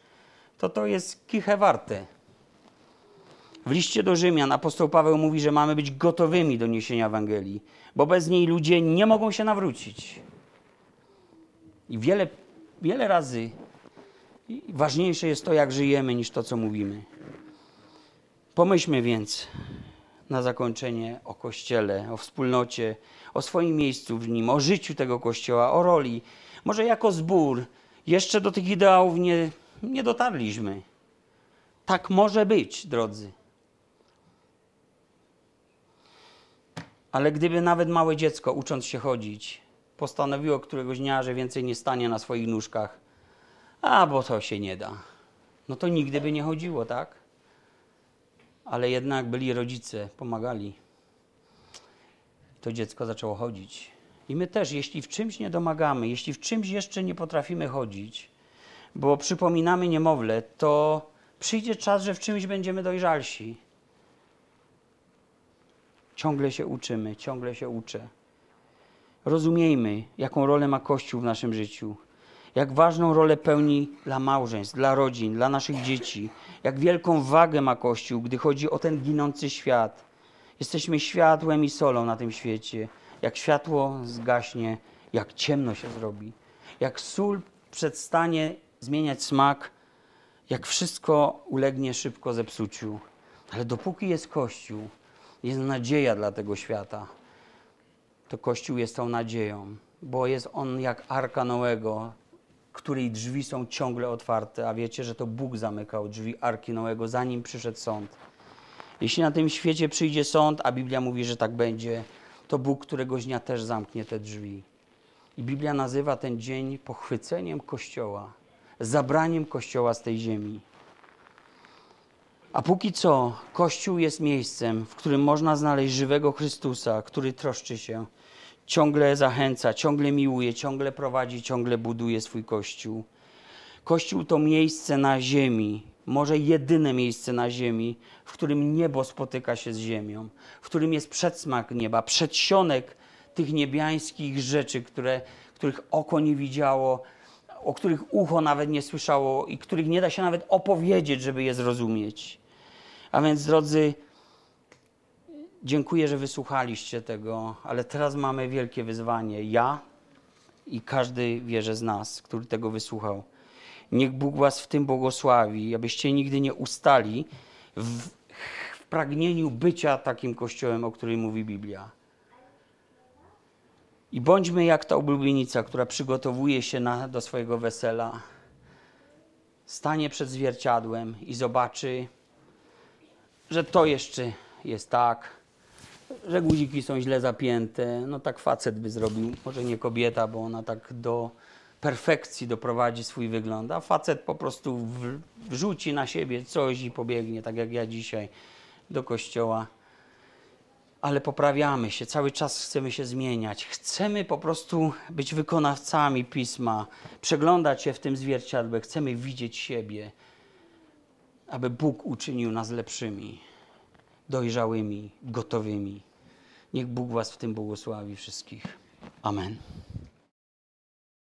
to to jest kichę warte. W liście do Rzymian apostoł Paweł mówi, że mamy być gotowymi do niesienia Ewangelii, bo bez niej ludzie nie mogą się nawrócić. I wiele, wiele razy ważniejsze jest to, jak żyjemy, niż to, co mówimy. Pomyślmy więc na zakończenie o Kościele, o wspólnocie, o swoim miejscu w nim, o życiu tego Kościoła, o roli. Może jako zbór jeszcze do tych ideałów nie, nie dotarliśmy. Tak może być, drodzy. Ale gdyby nawet małe dziecko, ucząc się chodzić, postanowiło któregoś dnia, że więcej nie stanie na swoich nóżkach, a bo to się nie da, no to nigdy by nie chodziło, tak? Ale jednak byli rodzice, pomagali. To dziecko zaczęło chodzić. I my też, jeśli w czymś nie domagamy, jeśli w czymś jeszcze nie potrafimy chodzić, bo przypominamy niemowlę, to przyjdzie czas, że w czymś będziemy dojrzalsi. Ciągle się uczymy, ciągle się uczę. Rozumiejmy, jaką rolę ma Kościół w naszym życiu, jak ważną rolę pełni dla małżeństw, dla rodzin, dla naszych dzieci, jak wielką wagę ma Kościół, gdy chodzi o ten ginący świat. Jesteśmy światłem i solą na tym świecie. Jak światło zgaśnie, jak ciemno się zrobi, jak sól przestanie zmieniać smak, jak wszystko ulegnie szybko zepsuciu. Ale dopóki jest Kościół, jest nadzieja dla tego świata to Kościół jest tą nadzieją, bo jest on jak arka Noego, której drzwi są ciągle otwarte, a wiecie, że to Bóg zamykał drzwi arki Noego, zanim przyszedł sąd. Jeśli na tym świecie przyjdzie sąd, a Biblia mówi, że tak będzie, to Bóg któregoś dnia też zamknie te drzwi. I Biblia nazywa ten dzień pochwyceniem Kościoła, zabraniem Kościoła z tej ziemi. A póki co, Kościół jest miejscem, w którym można znaleźć żywego Chrystusa, który troszczy się, ciągle zachęca, ciągle miłuje, ciągle prowadzi, ciągle buduje swój Kościół. Kościół to miejsce na ziemi, może jedyne miejsce na ziemi, w którym niebo spotyka się z ziemią, w którym jest przedsmak nieba, przedsionek tych niebiańskich rzeczy, które, których oko nie widziało, o których ucho nawet nie słyszało i których nie da się nawet opowiedzieć, żeby je zrozumieć. A więc, drodzy, dziękuję, że wysłuchaliście tego, ale teraz mamy wielkie wyzwanie. Ja i każdy wierzy z nas, który tego wysłuchał. Niech Bóg Was w tym błogosławi, abyście nigdy nie ustali w, w pragnieniu bycia takim kościołem, o którym mówi Biblia. I bądźmy jak ta oblubienica, która przygotowuje się na, do swojego wesela, stanie przed zwierciadłem i zobaczy, że to jeszcze jest tak, że guziki są źle zapięte. No tak facet by zrobił, może nie kobieta, bo ona tak do perfekcji doprowadzi swój wygląd, a facet po prostu wrzuci na siebie coś i pobiegnie, tak jak ja dzisiaj do kościoła. Ale poprawiamy się, cały czas chcemy się zmieniać. Chcemy po prostu być wykonawcami pisma, przeglądać się w tym zwierciadle, chcemy widzieć siebie aby Bóg uczynił nas lepszymi, dojrzałymi, gotowymi. Niech Bóg Was w tym błogosławi wszystkich. Amen.